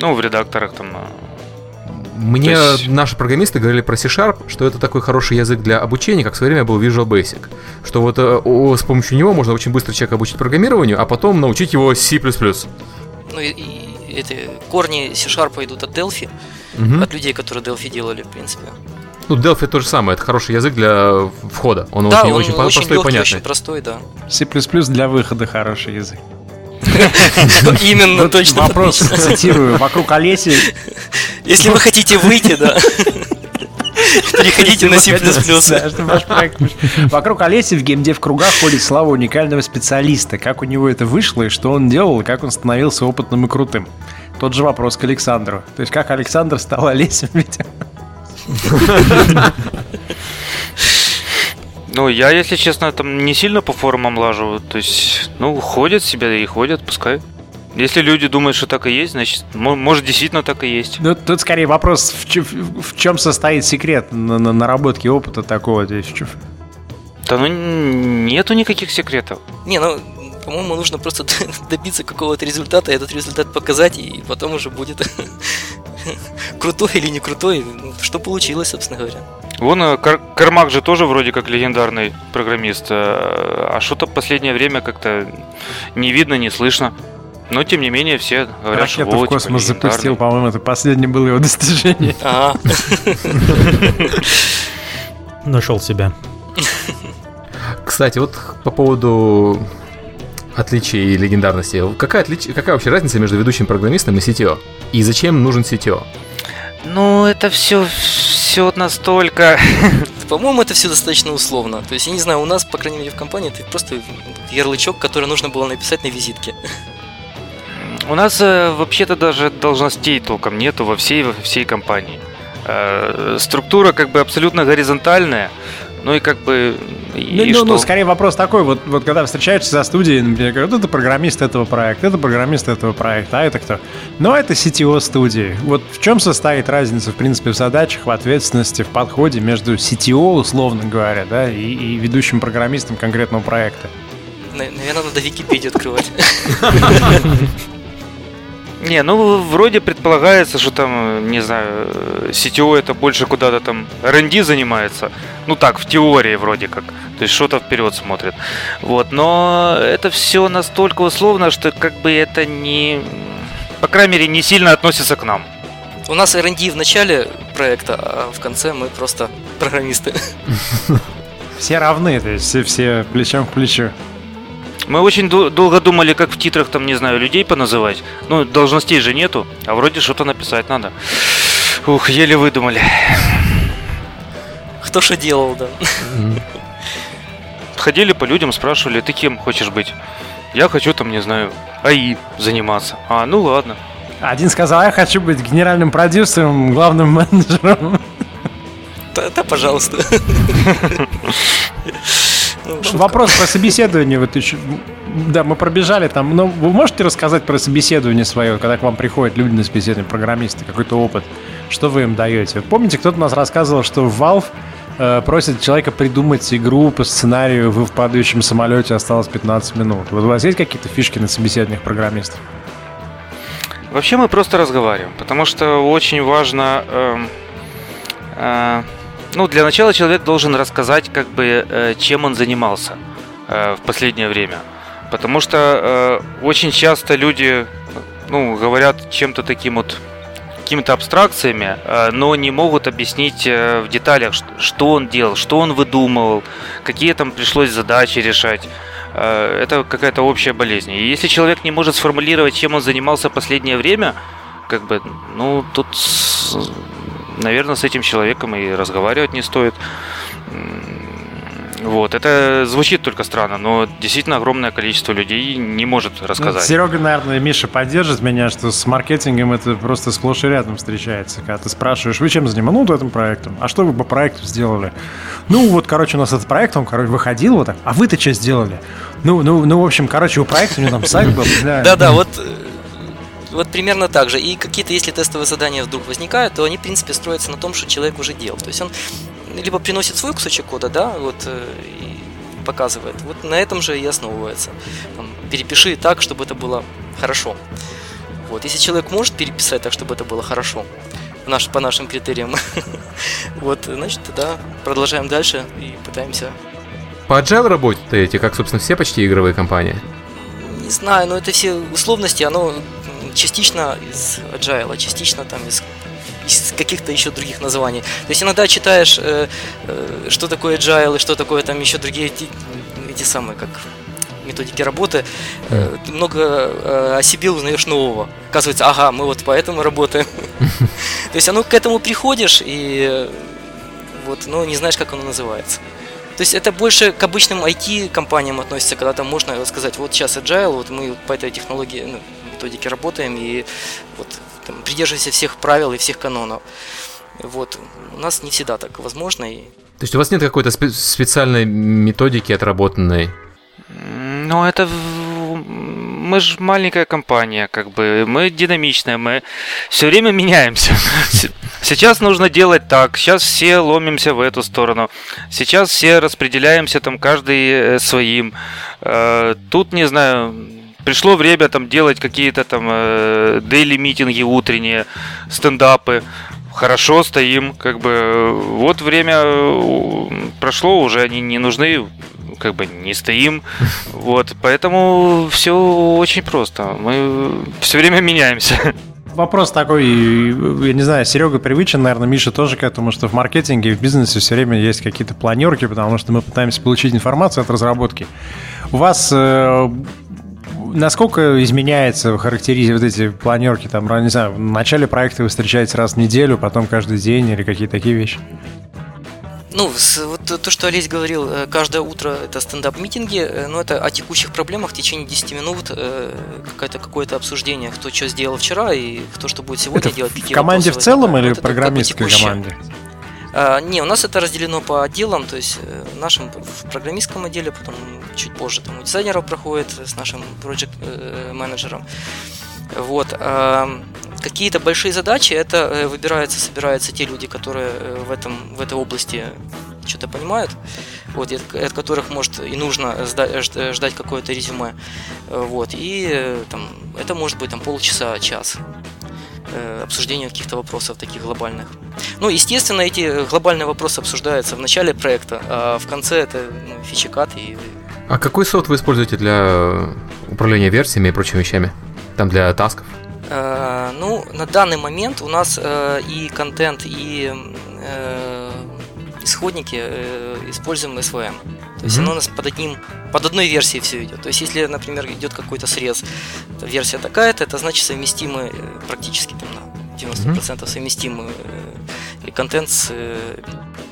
Ну, в редакторах там. Мне То есть- наши программисты говорили про C-Sharp, что это такой хороший язык для обучения, как в свое время был Visual Basic. Что вот э, о- с помощью него можно очень быстро человека обучить программированию, а потом научить его C++. Ну и, и эти корни C-Sharp идут от Delphi, Мгм. от людей, которые Delphi делали, в принципе. Ну, Delphi то же самое, это хороший язык для входа. Он да, очень, он очень, очень простой и понятный. очень простой, да. C++ для выхода хороший язык. Именно, Вот точно. Вопрос, цитирую, вокруг Олеси Если вы хотите выйти, да, переходите на C++. Вокруг Олеси в геймдев кругах ходит слава уникального специалиста. Как у него это вышло, и что он делал, и как он становился опытным и крутым. Тот же вопрос к Александру. То есть, как Александр стал Олесем, видимо. Ну, я, если честно, там не сильно по форумам лажу. То есть, ну, ходят себе и ходят, пускай. Если люди думают, что так и есть, значит, мо- может, действительно так и есть. Ну, тут скорее вопрос, в, чё- в чем состоит секрет на, на- наработки опыта такого. То есть, Да ну нету никаких секретов. Не, ну, по-моему, нужно просто добиться какого-то результата, этот результат показать, и потом уже будет крутой или не крутой, ну, что получилось, собственно говоря. Вон э, Кар- Кармак же тоже вроде как легендарный программист, э, а что-то в последнее время как-то не видно, не слышно. Но тем не менее все говорят, что Ракету в вот, типа, космос легендарный. запустил, по-моему, это последнее было его достижение. Ага. Нашел себя. Кстати, вот по поводу отличий и легендарности. Какая, отлич... Какая вообще разница между ведущим программистом и CTO? И зачем нужен CTO? Ну, это все, все настолько... По-моему, это все достаточно условно. То есть, я не знаю, у нас, по крайней мере, в компании, это просто ярлычок, который нужно было написать на визитке. У нас э, вообще-то даже должностей толком нету во всей, во всей компании. Э, структура как бы абсолютно горизонтальная, ну и как бы... И Ну, ну, что? ну, скорее вопрос такой, вот, вот когда встречаются за студией, например, говорят, это программист этого проекта, это программист этого проекта, а это кто? Ну, это CTO студии. Вот в чем состоит разница, в принципе, в задачах, в ответственности, в подходе между CTO, условно говоря, да, и, и ведущим программистом конкретного проекта? На- Наверное, надо Википедию открывать. Не, ну вроде предполагается, что там, не знаю, CTO это больше куда-то там R&D занимается. Ну так, в теории вроде как. То есть что-то вперед смотрит. Вот, но это все настолько условно, что как бы это не... По крайней мере, не сильно относится к нам. У нас R&D в начале проекта, а в конце мы просто программисты. Все равны, то есть все, все плечом к плечу. Мы очень ду- долго думали, как в титрах там, не знаю, людей поназывать. Ну, должностей же нету, а вроде что-то написать надо. Ух, еле выдумали. Кто что делал, да. Ходили по людям, спрашивали, ты кем хочешь быть? Я хочу там, не знаю, АИ заниматься. А, ну ладно. Один сказал, я хочу быть генеральным продюсером, главным менеджером. Да, да, пожалуйста. Шутка. Вопрос про собеседование. Вот еще, да, мы пробежали там. Но вы можете рассказать про собеседование свое, когда к вам приходят люди на собеседование, программисты, какой-то опыт? Что вы им даете? Помните, кто-то у нас рассказывал, что Valve э, просит человека придумать игру по сценарию «Вы в падающем самолете осталось 15 минут». Вот у вас есть какие-то фишки на собеседованиях программистов? Вообще мы просто разговариваем, потому что очень важно эм, э, ну, для начала человек должен рассказать, как бы, э, чем он занимался э, в последнее время. Потому что э, очень часто люди, ну, говорят чем-то таким вот какими-то абстракциями, но не могут объяснить в деталях, что он делал, что он выдумывал, какие там пришлось задачи решать. Это какая-то общая болезнь. И если человек не может сформулировать, чем он занимался последнее время, как бы, ну, тут наверное, с этим человеком и разговаривать не стоит. Вот, это звучит только странно, но действительно огромное количество людей не может рассказать. Серега, наверное, Миша поддержит меня, что с маркетингом это просто сплошь и рядом встречается. Когда ты спрашиваешь, вы чем занимаетесь? Ну, этим проектом. А что вы по проекту сделали? Ну, вот, короче, у нас этот проект, он, короче, выходил вот так. А вы-то что сделали? Ну, ну, ну, в общем, короче, у проекта у него там сайт был. Да-да, вот вот примерно так же. И какие-то, если тестовые задания вдруг возникают, то они, в принципе, строятся на том, что человек уже делал. То есть он либо приносит свой кусочек кода, да, вот, э, и показывает. Вот на этом же и основывается. Там, перепиши так, чтобы это было хорошо. Вот. Если человек может переписать так, чтобы это было хорошо, наш, по нашим критериям, вот, значит, тогда продолжаем дальше и пытаемся. По agile работаете, как, собственно, все почти игровые компании? Не знаю, но это все условности, оно частично из agile, частично там из из каких-то еще других названий. То есть иногда читаешь, э, э, что такое agile и что такое там еще другие эти, эти самые, как методики работы, э, ты много э, о себе узнаешь нового. Оказывается, ага, мы вот поэтому работаем. То есть, оно к этому приходишь и э, вот, ну, не знаешь, как оно называется. То есть это больше к обычным IT-компаниям относится, когда там можно сказать, вот сейчас agile, вот мы по этой технологии, ну, методике работаем и вот, там, придерживаемся всех правил и всех канонов. Вот. У нас не всегда так возможно. И... То есть у вас нет какой-то спе- специальной методики отработанной? Ну, это мы же маленькая компания, как бы мы динамичная, мы все время меняемся. Сейчас нужно делать так, сейчас все ломимся в эту сторону, сейчас все распределяемся там каждый э, своим. Э, тут не знаю, пришло время там делать какие-то там э, дейли митинги утренние, стендапы. Хорошо, стоим, как бы вот время э, прошло, уже они не нужны, как бы не стоим. Вот, поэтому все очень просто. Мы все время меняемся. Вопрос такой, я не знаю, Серега привычен, наверное, Миша тоже к этому, что в маркетинге, в бизнесе все время есть какие-то планерки, потому что мы пытаемся получить информацию от разработки. У вас э, насколько изменяется характеризация вот эти планерки, там, не знаю, в начале проекта вы встречаетесь раз в неделю, потом каждый день или какие-то такие вещи? Ну, вот то, что Олесь говорил, э, каждое утро это стендап-митинги, э, но это о текущих проблемах в течение 10 минут, э, какое-то какое-то обсуждение, кто что сделал вчера и кто что будет сегодня это делать. В команде в целом или в программистской команде? А, не, у нас это разделено по отделам, то есть э, в нашем в программистском отделе, потом чуть позже там у дизайнеров проходит с нашим project э, менеджером. Вот. А, какие-то большие задачи, это э, выбираются, собираются те люди, которые в, этом, в этой области что-то понимают, вот, от которых может и нужно ждать какое-то резюме. Вот, и там, это может быть там полчаса, час обсуждению каких-то вопросов таких глобальных. Ну, естественно, эти глобальные вопросы обсуждаются в начале проекта, а в конце это ну, фичекат и... А какой софт вы используете для управления версиями и прочими вещами? Там для тасков? Э, ну, на данный момент у нас э, и контент, и э, исходники э, используем SVM. То есть mm-hmm. оно у нас под одним, под одной версией все идет. То есть если, например, идет какой-то срез, версия такая-то, это значит совместимы э, практически там на 90% mm-hmm. совместимый и контент с э,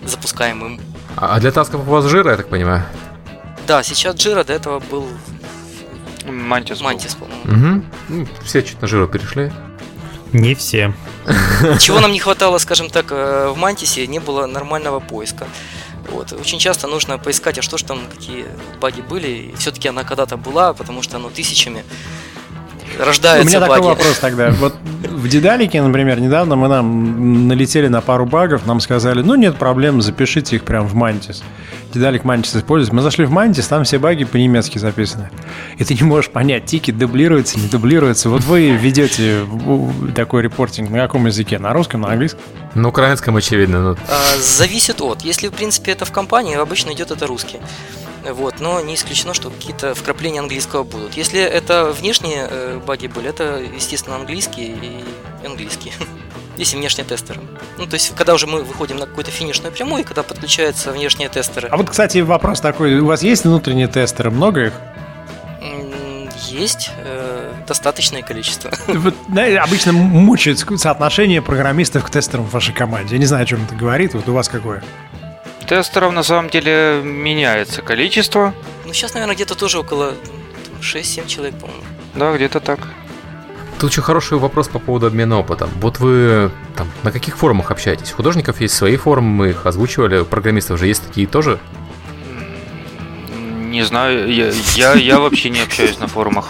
запускаемым. А для тасков у вас жира, я так понимаю? Да, сейчас жира, до этого был Мантис. Мантис, по-моему. Угу. Ну, все чуть на жиру перешли. Не все. Чего нам не хватало, скажем так, э, в Мантисе, не было нормального поиска. Вот. Очень часто нужно поискать, а что ж там, какие баги были. И все-таки она когда-то была, потому что оно тысячами рождаются У меня баги. такой вопрос тогда. Вот В Дедалике, например, недавно мы нам налетели на пару багов, нам сказали, ну нет проблем, запишите их прямо в Mantis. Дедалик Mantis используется. Мы зашли в Mantis, там все баги по-немецки записаны. И ты не можешь понять, тики дублируются, не дублируются. Вот вы ведете такой репортинг на каком языке? На русском, на английском? На украинском, очевидно. Но... А, зависит от. Если, в принципе, это в компании, обычно идет это русский. Вот, но не исключено, что какие-то вкрапления английского будут. Если это внешние э, баги были, это, естественно, английский и английский. Если внешние тестеры. Ну, то есть, когда уже мы выходим на какую-то финишную прямую, и когда подключаются внешние тестеры. А вот, кстати, вопрос такой. У вас есть внутренние тестеры? Много их? Есть э, достаточное количество. Вот, да, обычно мучают соотношение программистов к тестерам в вашей команде. Я не знаю, о чем это говорит. Вот у вас какое? Тестеров на самом деле меняется количество. Ну, сейчас, наверное, где-то тоже около 6-7 человек, по-моему. Да, где-то так. Тут очень хороший вопрос по поводу обмена опытом. Вот вы там на каких форумах общаетесь? У художников есть свои форумы, мы их озвучивали, у программистов же есть такие тоже? Не знаю, я, я, я вообще не общаюсь на форумах.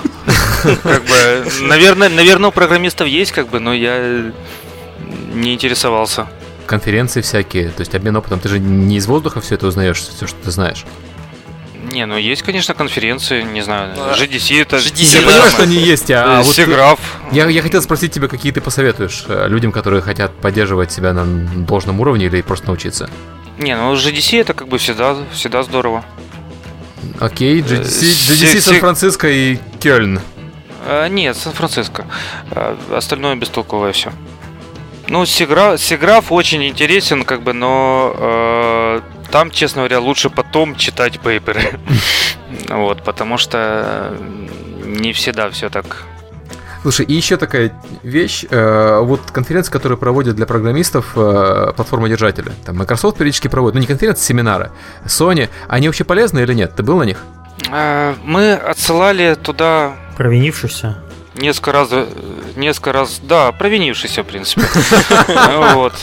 Как бы, наверное, наверное, у программистов есть, как бы, но я не интересовался. Конференции всякие, то есть обмен опытом, ты же не из воздуха все это узнаешь, все, что ты знаешь. Не, ну есть, конечно, конференции, не знаю, GDC это... GDC, я понимаю, что они есть, а, а вот Сиграф. Я, я хотел спросить тебя, какие ты посоветуешь э, людям, которые хотят поддерживать себя на должном уровне или просто научиться? Не, ну GDC это как бы всегда, всегда здорово. Окей, GDC, GDC Сан-Франциско и Кёльн. А, нет, Сан-Франциско. А, остальное бестолковое все. Ну, Сиграф, Сиграф очень интересен, как бы, но э, там, честно говоря, лучше потом читать пейперы. Вот, потому что не всегда все так Слушай, и еще такая вещь, э, вот конференции, которые проводят для программистов э, платформодержатели, там Microsoft периодически проводит, ну не конференции, семинары, Sony, они вообще полезны или нет? Ты был на них? Э, мы отсылали туда... Провинившихся? Несколько раз, несколько раз, да, провинившийся, в принципе. Вот.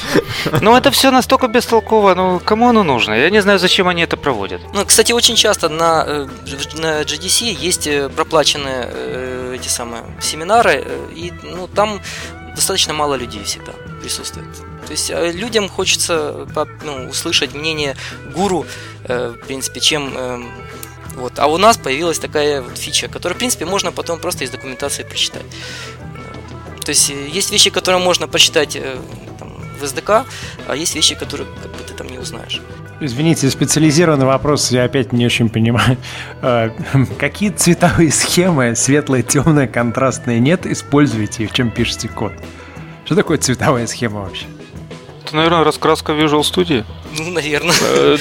Но это все настолько бестолково, ну, кому оно нужно? Я не знаю, зачем они это проводят. Ну, кстати, очень часто на, э, на GDC есть э, проплаченные э, эти самые семинары, и ну, там достаточно мало людей всегда присутствует. То есть людям хочется ну, услышать мнение гуру, в принципе, чем вот. А у нас появилась такая вот фича, которую, в принципе, можно потом просто из документации прочитать. То есть э, есть вещи, которые можно прочитать э, там, в SDK, а есть вещи, которые как бы, ты там не узнаешь. Извините, специализированный вопрос, я опять не очень понимаю. Э, какие цветовые схемы, светлые, темные, контрастные, нет, используете и в чем пишете код? Что такое цветовая схема вообще? Это, наверное, раскраска Visual Studio. Ну, наверное.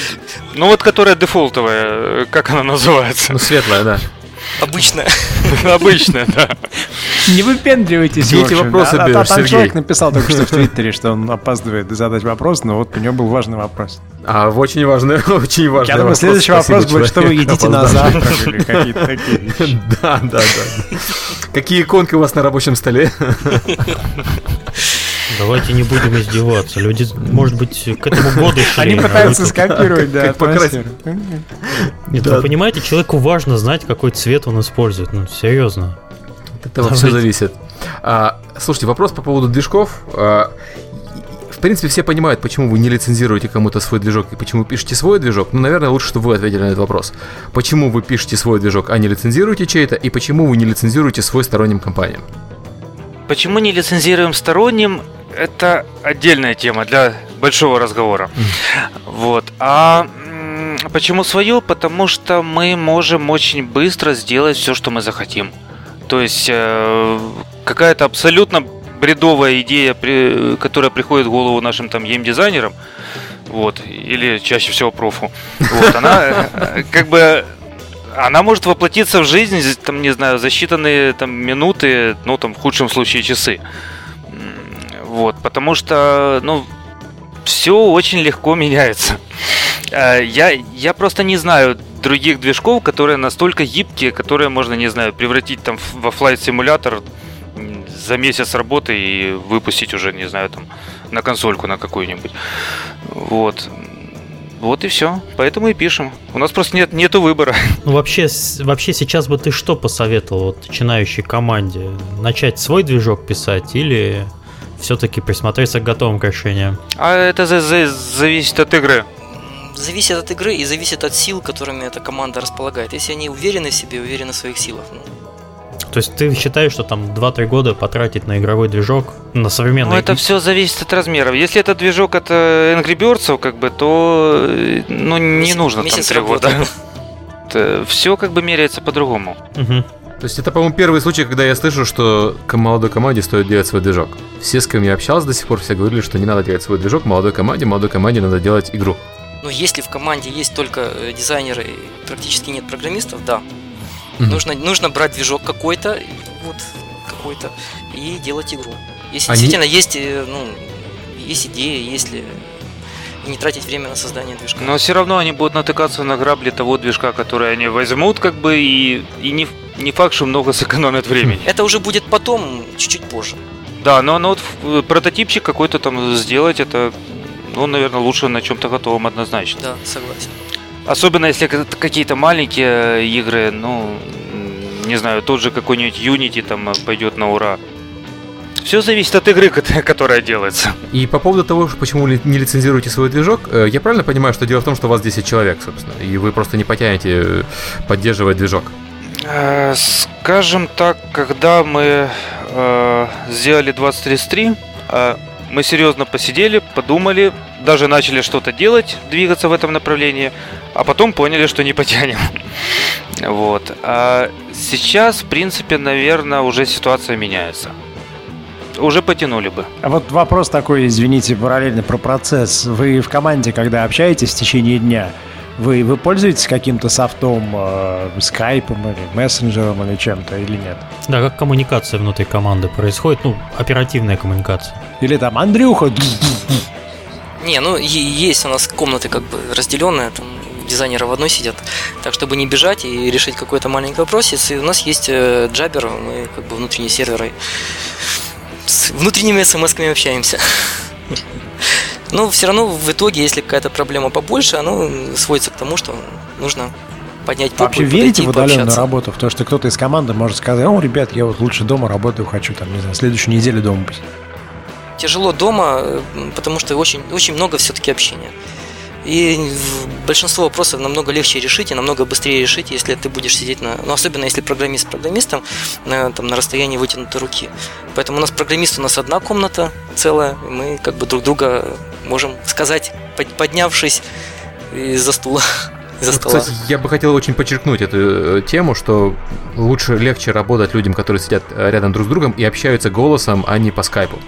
Ну, вот которая дефолтовая, как она называется? Ну, светлая, да. Обычная. Обычная, да. Не выпендривайтесь. Где эти вопросы а, берешь, Там человек написал только что в Твиттере, что он опаздывает задать вопрос, но вот у него был важный вопрос. А, очень важный, очень важный Я думаю, следующий вопрос будет, что вы едите на завтрак или какие-то такие вещи. Да, да, да. Какие иконки у вас на рабочем столе? Давайте не будем издеваться. Люди, может быть, к этому году шли. Они пытаются скопировать, да, Нет, вы понимаете, человеку важно знать, какой цвет он использует. Ну, серьезно. От этого все зависит. А, слушайте, вопрос по поводу движков. А, в принципе, все понимают, почему вы не лицензируете кому-то свой движок и почему пишете свой движок. Ну, наверное, лучше, чтобы вы ответили на этот вопрос. Почему вы пишете свой движок, а не лицензируете чей-то, и почему вы не лицензируете свой сторонним компаниям? Почему не лицензируем сторонним? Это отдельная тема для большого разговора. Вот. А почему свое? Потому что мы можем очень быстро сделать все, что мы захотим. То есть э, какая-то абсолютно бредовая идея, которая приходит в голову нашим там геймдизайнерам, вот, или чаще всего профу, вот, она э, как бы она может воплотиться в жизнь, там, не знаю, за считанные там, минуты, ну, там, в худшем случае, часы. Вот, потому что, ну, все очень легко меняется. А, я, я просто не знаю других движков, которые настолько гибкие, которые можно, не знаю, превратить там во флайт симулятор за месяц работы и выпустить уже, не знаю, там на консольку на какую-нибудь. Вот. Вот и все. Поэтому и пишем. У нас просто нет нету выбора. Ну вообще, вообще сейчас бы ты что посоветовал вот, начинающей команде? Начать свой движок писать или все-таки присмотреться к готовым решениям. А это за за зависит от игры. Зависит от игры и зависит от сил, которыми эта команда располагает. Если они уверены в себе, уверены в своих силах. Ну. То есть ты считаешь, что там 2-3 года потратить на игровой движок, на современный... Ну, это все зависит от размеров. Если это движок от э, Angry Birds, как бы, то э, ну, не Месяц, нужно там 3 года. Все как бы меряется по-другому. Угу. То есть это, по-моему, первый случай, когда я слышу, что молодой команде стоит делать свой движок. Все, с кем я общался до сих пор, все говорили, что не надо делать свой движок молодой команде, молодой команде надо делать игру. Ну, если в команде есть только э, дизайнеры и практически нет программистов, да. Mm-hmm. Нужно, нужно брать движок какой-то, вот какой-то, и делать игру. Если Они... действительно есть, э, ну, есть идея, если и не тратить время на создание движка. Но все равно они будут натыкаться на грабли того движка, который они возьмут, как бы, и, и не, не факт, что много сэкономят времени. Это уже будет потом, чуть-чуть позже. Да, но, но вот э, прототипчик какой-то там сделать, это, ну, наверное, лучше на чем-то готовом однозначно. Да, согласен. Особенно если какие-то маленькие игры, ну, не знаю, тот же какой-нибудь Unity там пойдет на ура. Все зависит от игры, которая делается. И по поводу того, почему не лицензируете свой движок, э, я правильно понимаю, что дело в том, что у вас 10 человек, собственно, и вы просто не потянете э, поддерживать движок? Э, скажем так, когда мы э, сделали 2033, э, мы серьезно посидели, подумали, даже начали что-то делать, двигаться в этом направлении, а потом поняли, что не потянем. Вот. А сейчас, в принципе, наверное, уже ситуация меняется уже потянули бы. А вот вопрос такой, извините, параллельно про процесс. Вы в команде, когда общаетесь в течение дня, вы, вы пользуетесь каким-то софтом, э, скайпом или мессенджером или чем-то или нет? Да, как коммуникация внутри команды происходит, ну, оперативная коммуникация. Или там Андрюха. Не, ну есть у нас комнаты как бы разделенные, там дизайнеры в одной сидят. Так, чтобы не бежать и решить какой-то маленький вопрос, если у нас есть э, джабер, мы как бы внутренние серверы с внутренними смс-ками общаемся. Но все равно в итоге, если какая-то проблема побольше, оно сводится к тому, что нужно поднять попу Вообще верите в удаленную работу? В то, что кто-то из команды может сказать, о, ребят, я вот лучше дома работаю, хочу там, не знаю, следующую неделю дома быть. Тяжело дома, потому что очень, очень много все-таки общения. И большинство вопросов намного легче решить и намного быстрее решить, если ты будешь сидеть на... Ну, особенно если программист с программистом на, там, на расстоянии вытянутой руки. Поэтому у нас программист, у нас одна комната целая, и мы как бы друг друга можем сказать, поднявшись из-за стула. из стола. Кстати, я бы хотел очень подчеркнуть эту э, тему, что лучше, легче работать людям, которые сидят э, рядом друг с другом и общаются голосом, а не по скайпу.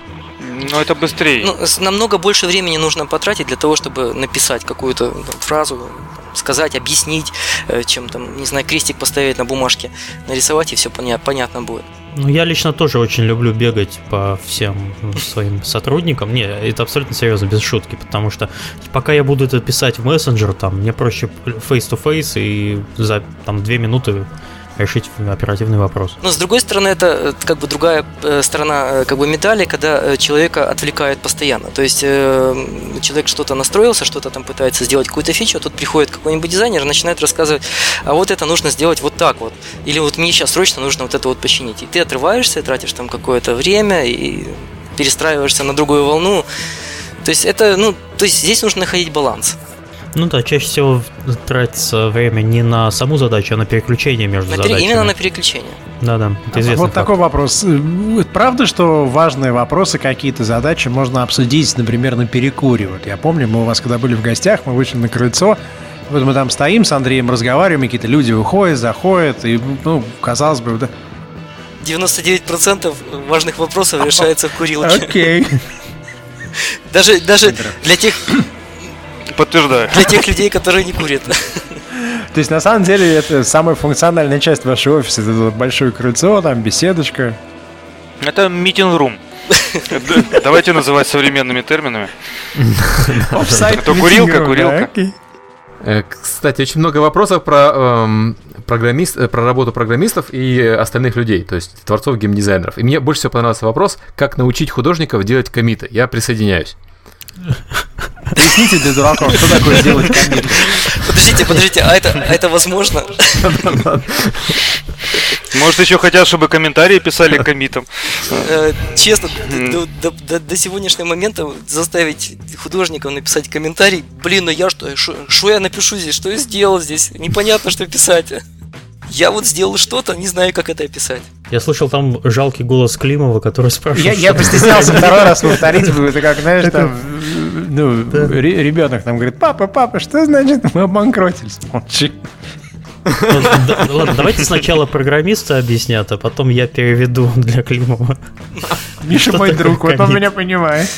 Ну, это быстрее. Ну, намного больше времени нужно потратить для того, чтобы написать какую-то там, фразу, сказать, объяснить, э, чем там, не знаю, крестик поставить на бумажке, нарисовать, и все поня- понятно будет. Ну, я лично тоже очень люблю бегать по всем своим сотрудникам. Не, это абсолютно серьезно, без шутки, потому что пока я буду это писать в мессенджер, там, мне проще face-to-face и за там две минуты решить оперативный вопрос. Но с другой стороны, это э, как бы другая э, сторона э, как бы медали, когда человека отвлекают постоянно. То есть человек что-то настроился, что-то там пытается сделать какую-то фичу, а тут приходит какой-нибудь дизайнер начинает рассказывать, а вот это нужно сделать вот так вот. Или вот мне сейчас срочно нужно вот это вот починить. И ты отрываешься, тратишь там какое-то время и перестраиваешься на другую волну. То есть это, ну, то есть здесь нужно находить баланс. Ну да, чаще всего тратится время не на саму задачу, а на переключение между на задачами. Именно на переключение. Да-да, это известно. Вот факт. такой вопрос. Э, правда, что важные вопросы, какие-то задачи можно обсудить, например, на перекуре? Вот я помню, мы у вас когда были в гостях, мы вышли на крыльцо, вот мы там стоим с Андреем, разговариваем, какие-то люди выходят, заходят, и, ну, казалось бы, да. 99% важных вопросов решается в курилке. Окей. Даже, даже для тех Подтверждаю. Для тех людей, которые не курят. То есть, на самом деле, это самая функциональная часть вашего офиса. Это большое крыльцо, там беседочка. Это митинг-рум. Давайте называть современными терминами. Это курилка, курилка. Э, кстати, очень много вопросов про, эм, программист, э, про работу программистов и остальных людей, то есть творцов геймдизайнеров. И мне больше всего понравился вопрос, как научить художников делать комиты. Я присоединяюсь. Поясните для дураков, что такое сделать комит. Подождите, подождите, а это, а это возможно? Может, еще хотят, чтобы комментарии писали к комитам. Э, честно, до сегодняшнего момента заставить художников написать комментарий, блин, ну я что, что я напишу здесь, что я сделал здесь, непонятно, что писать. Я вот сделал что-то, не знаю, как это описать. Я слышал там жалкий голос Климова, который спрашивал. Я, я постеснялся второй раз повторить, это как, знаешь, там, ну, ребенок нам говорит, папа, папа, что значит мы обанкротились? Молчи. Ладно, давайте сначала программисты объяснят, а потом я переведу для Климова. Миша мой друг, вот он меня понимает.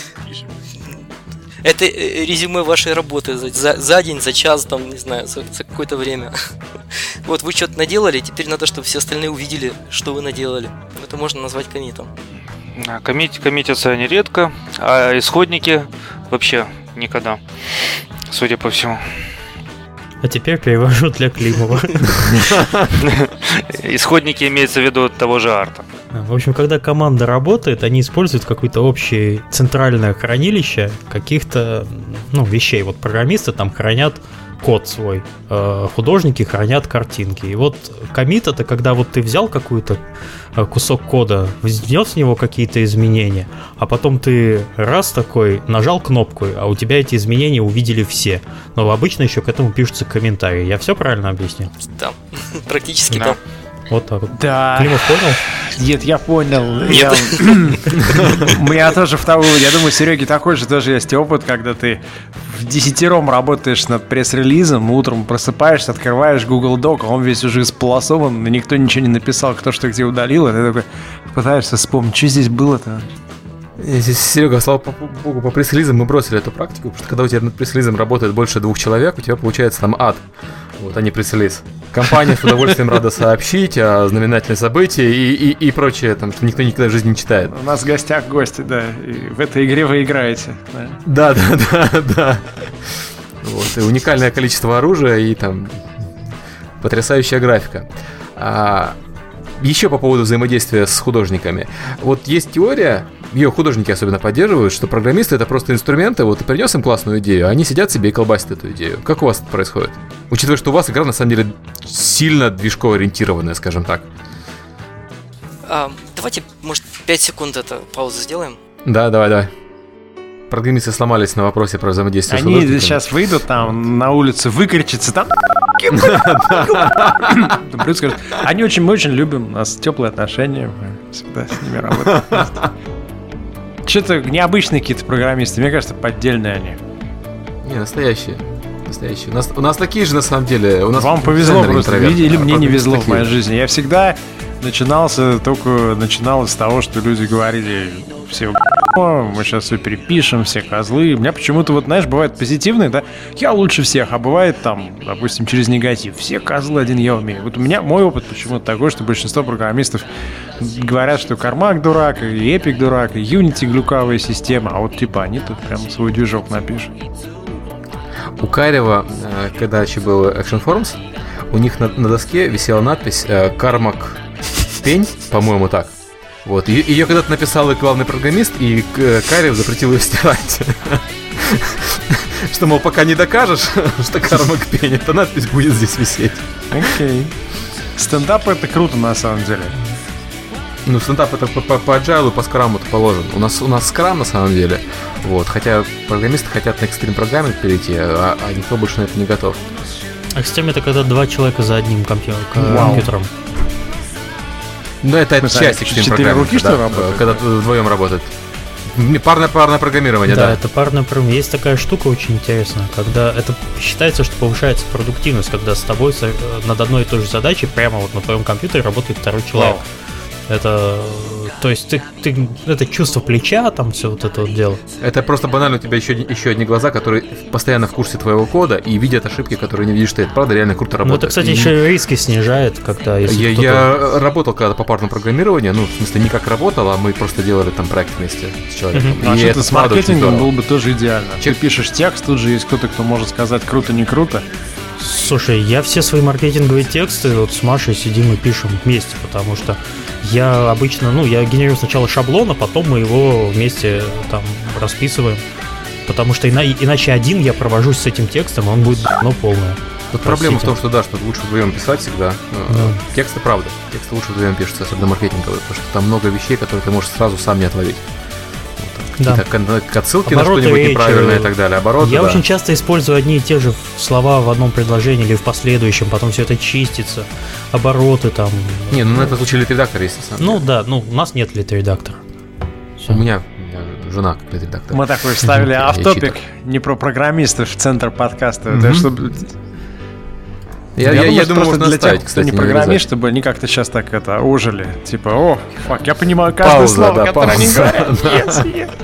Это э, резюме вашей работы за, за, за день, за час, там, не знаю, за, за какое-то время. Вот вы что-то наделали, теперь надо, чтобы все остальные увидели, что вы наделали. Это можно назвать комитом. Коммит, коммитятся они редко, а исходники вообще никогда, судя по всему. А теперь перевожу для Климова. Исходники имеется в виду того же арта. В общем, когда команда работает, они используют какое-то общее центральное хранилище каких-то ну, вещей. Вот программисты там хранят код свой, э, художники хранят картинки. И вот комит это когда вот ты взял какой-то э, кусок кода, внес в него какие-то изменения, а потом ты раз такой нажал кнопку, а у тебя эти изменения увидели все. Но обычно еще к этому пишутся комментарии. Я все правильно объяснил? Да, практически да. Вот так вот. Да. Климов понял? Нет, я понял. Я... У меня тоже второй... Я думаю, Сереги такой же тоже есть опыт, когда ты в десятером работаешь над пресс-релизом, утром просыпаешься, открываешь Google Doc, а он весь уже исполосован, и никто ничего не написал, кто что где удалил, и ты такой пытаешься вспомнить, что здесь было-то. Здесь, Серега, слава богу, по пресс-релизам мы бросили эту практику, потому что когда у тебя над пресс-релизом работает больше двух человек, у тебя получается там ад. Вот, а не пресс-релиз. Компания с удовольствием рада сообщить о знаменательном событии и, и, и прочее, там, что никто никогда в жизни не читает. У нас в гостях гости, да, и в этой игре вы играете. Да, да, да, да. да. Вот, и уникальное количество оружия и там потрясающая графика. А, еще по поводу взаимодействия с художниками. Вот есть теория, ее художники особенно поддерживают, что программисты это просто инструменты, вот ты принес им классную идею, а они сидят себе и колбасят эту идею. Как у вас это происходит? Учитывая, что у вас игра на самом деле сильно движково ориентированная, скажем так. А, давайте, может, 5 секунд это паузу сделаем? Да, давай, давай. Программисты сломались на вопросе про взаимодействие Они сейчас выйдут там на улице, выкричатся там они очень, мы очень любим, у нас теплые отношения, мы всегда с ними работаем. Что-то необычные какие-то программисты, мне кажется, поддельные они. Не, настоящие. Настоящие. У нас, у нас такие же на самом деле. У нас Вам повезло просто, или мне не везло в моей жизни. Я всегда начинался только начинал с того, что люди говорили все мы сейчас все перепишем, все козлы. У меня почему-то, вот, знаешь, бывает позитивные, да, я лучше всех, а бывает там, допустим, через негатив. Все козлы, один я умею. Вот у меня мой опыт почему-то такой, что большинство программистов говорят, что Кармак дурак, и Эпик дурак, и Unity глюкавая система, а вот типа они тут прям свой движок напишут. У Карева, э, когда еще был Action Forms, у них на, на доске висела надпись э, «Кармак пень», по-моему, так – вот, ее, ее когда-то написал и главный программист, и э, Карев запретил ее стирать. Что, мол, пока не докажешь, что карма к пене, то надпись будет здесь висеть. Окей. Стендап это круто на самом деле. Ну, стендап это по, по, по agile, по скраму это положен. У нас, у нас скрам на самом деле. Вот, хотя программисты хотят на экстрим программинг перейти, а, а никто больше на это не готов. Экстрим это когда два человека за одним компьютером. Ну, это Мы часть экстрим Четыре руки, что работают? Когда вдвоем работает. Парное, парное программирование, да. Да, это парное программирование. Есть такая штука очень интересная, когда это считается, что повышается продуктивность, когда с тобой над одной и той же задачей прямо вот на твоем компьютере работает второй человек. Вау. Это, то есть ты, ты, это чувство плеча, там все вот это вот дело. Это просто банально у тебя еще, еще одни глаза, которые постоянно в курсе твоего кода и видят ошибки, которые не видишь ты. Это правда реально круто работает. Ну это, кстати, и... еще и риски снижает, когда если я, я работал когда по парному программированию, ну, в смысле, не как работал, а мы просто делали там проект вместе с человеком. Mm-hmm. И а это с маркетингом было бы тоже идеально. Ты пишешь текст, тут же есть кто-то, кто может сказать круто, не круто. Слушай, я все свои маркетинговые тексты вот с Машей сидим и пишем вместе, потому что я обычно, ну, я генерирую сначала шаблон, а потом мы его вместе там расписываем. Потому что ина- иначе один я провожусь с этим текстом, он будет ну полное. Вот проблема в том, что да, что лучше вдвоем писать всегда. Э, да. Тексты, правда. Тексты лучше вдвоем пишутся, особенно маркетинговые, потому что там много вещей, которые ты можешь сразу сам не отловить. Да. Какие-то отсылки Обороты на что-нибудь неправильное и так далее. Обороты, Я да. очень часто использую одни и те же слова в одном предложении или в последующем, потом все это чистится. Обороты там. Не, ну на это случае лид-редактор есть. Ну да, ну у нас нет лид-редактора. У меня жена как лид-редактор. Мы такой вставили автопик не про программистов в центр подкаста, да, чтобы я, я, я, я думаю, можно для тех, кто кстати, не программист, чтобы они как-то сейчас так это ожили. Типа, о, фак, я понимаю каждое пауза, слово, да, которое они говорят.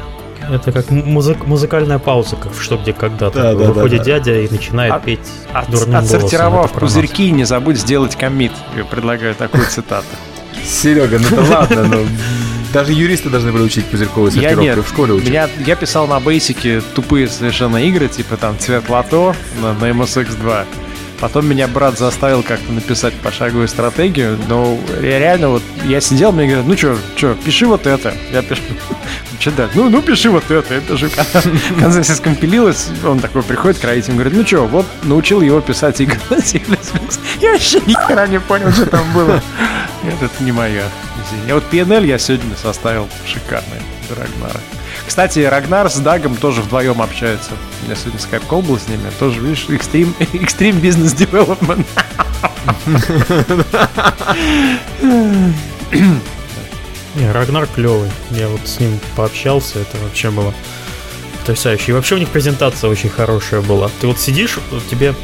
Это как музык, музыкальная пауза, как в что где когда-то. Да, да, Выходит да, да. дядя и начинает от, петь от, дурным Отсортировав пузырьки, не забудь сделать коммит. Я предлагаю такую цитату. Серега, ну да ладно, ну даже юристы должны были учить пузырьковую сортировку я нет, в школе учить. Меня, я писал на бейсике тупые совершенно игры, типа там цвет лото на, на MSX2. Потом меня брат заставил как-то написать пошаговую стратегию, но я реально вот, я сидел, мне говорят, ну что, что, пиши вот это. Я пишу, что да, ну, ну пиши вот это. Это же в конце все скомпилилось, он такой приходит к родителям, говорит, ну что, вот научил его писать C++. Я вообще ни хера не понял, что там было. Это не моя. Я вот PNL я сегодня составил шикарный Рагнара. Кстати, Рагнар с Дагом тоже вдвоем общаются. У меня сегодня скайп-кол был с ними. Тоже, видишь, экстрим, экстрим бизнес девелопмент. Не, Рагнар клевый. Я вот с ним пообщался, это вообще было потрясающе. И вообще у них презентация очень хорошая была. Ты вот сидишь, тебе...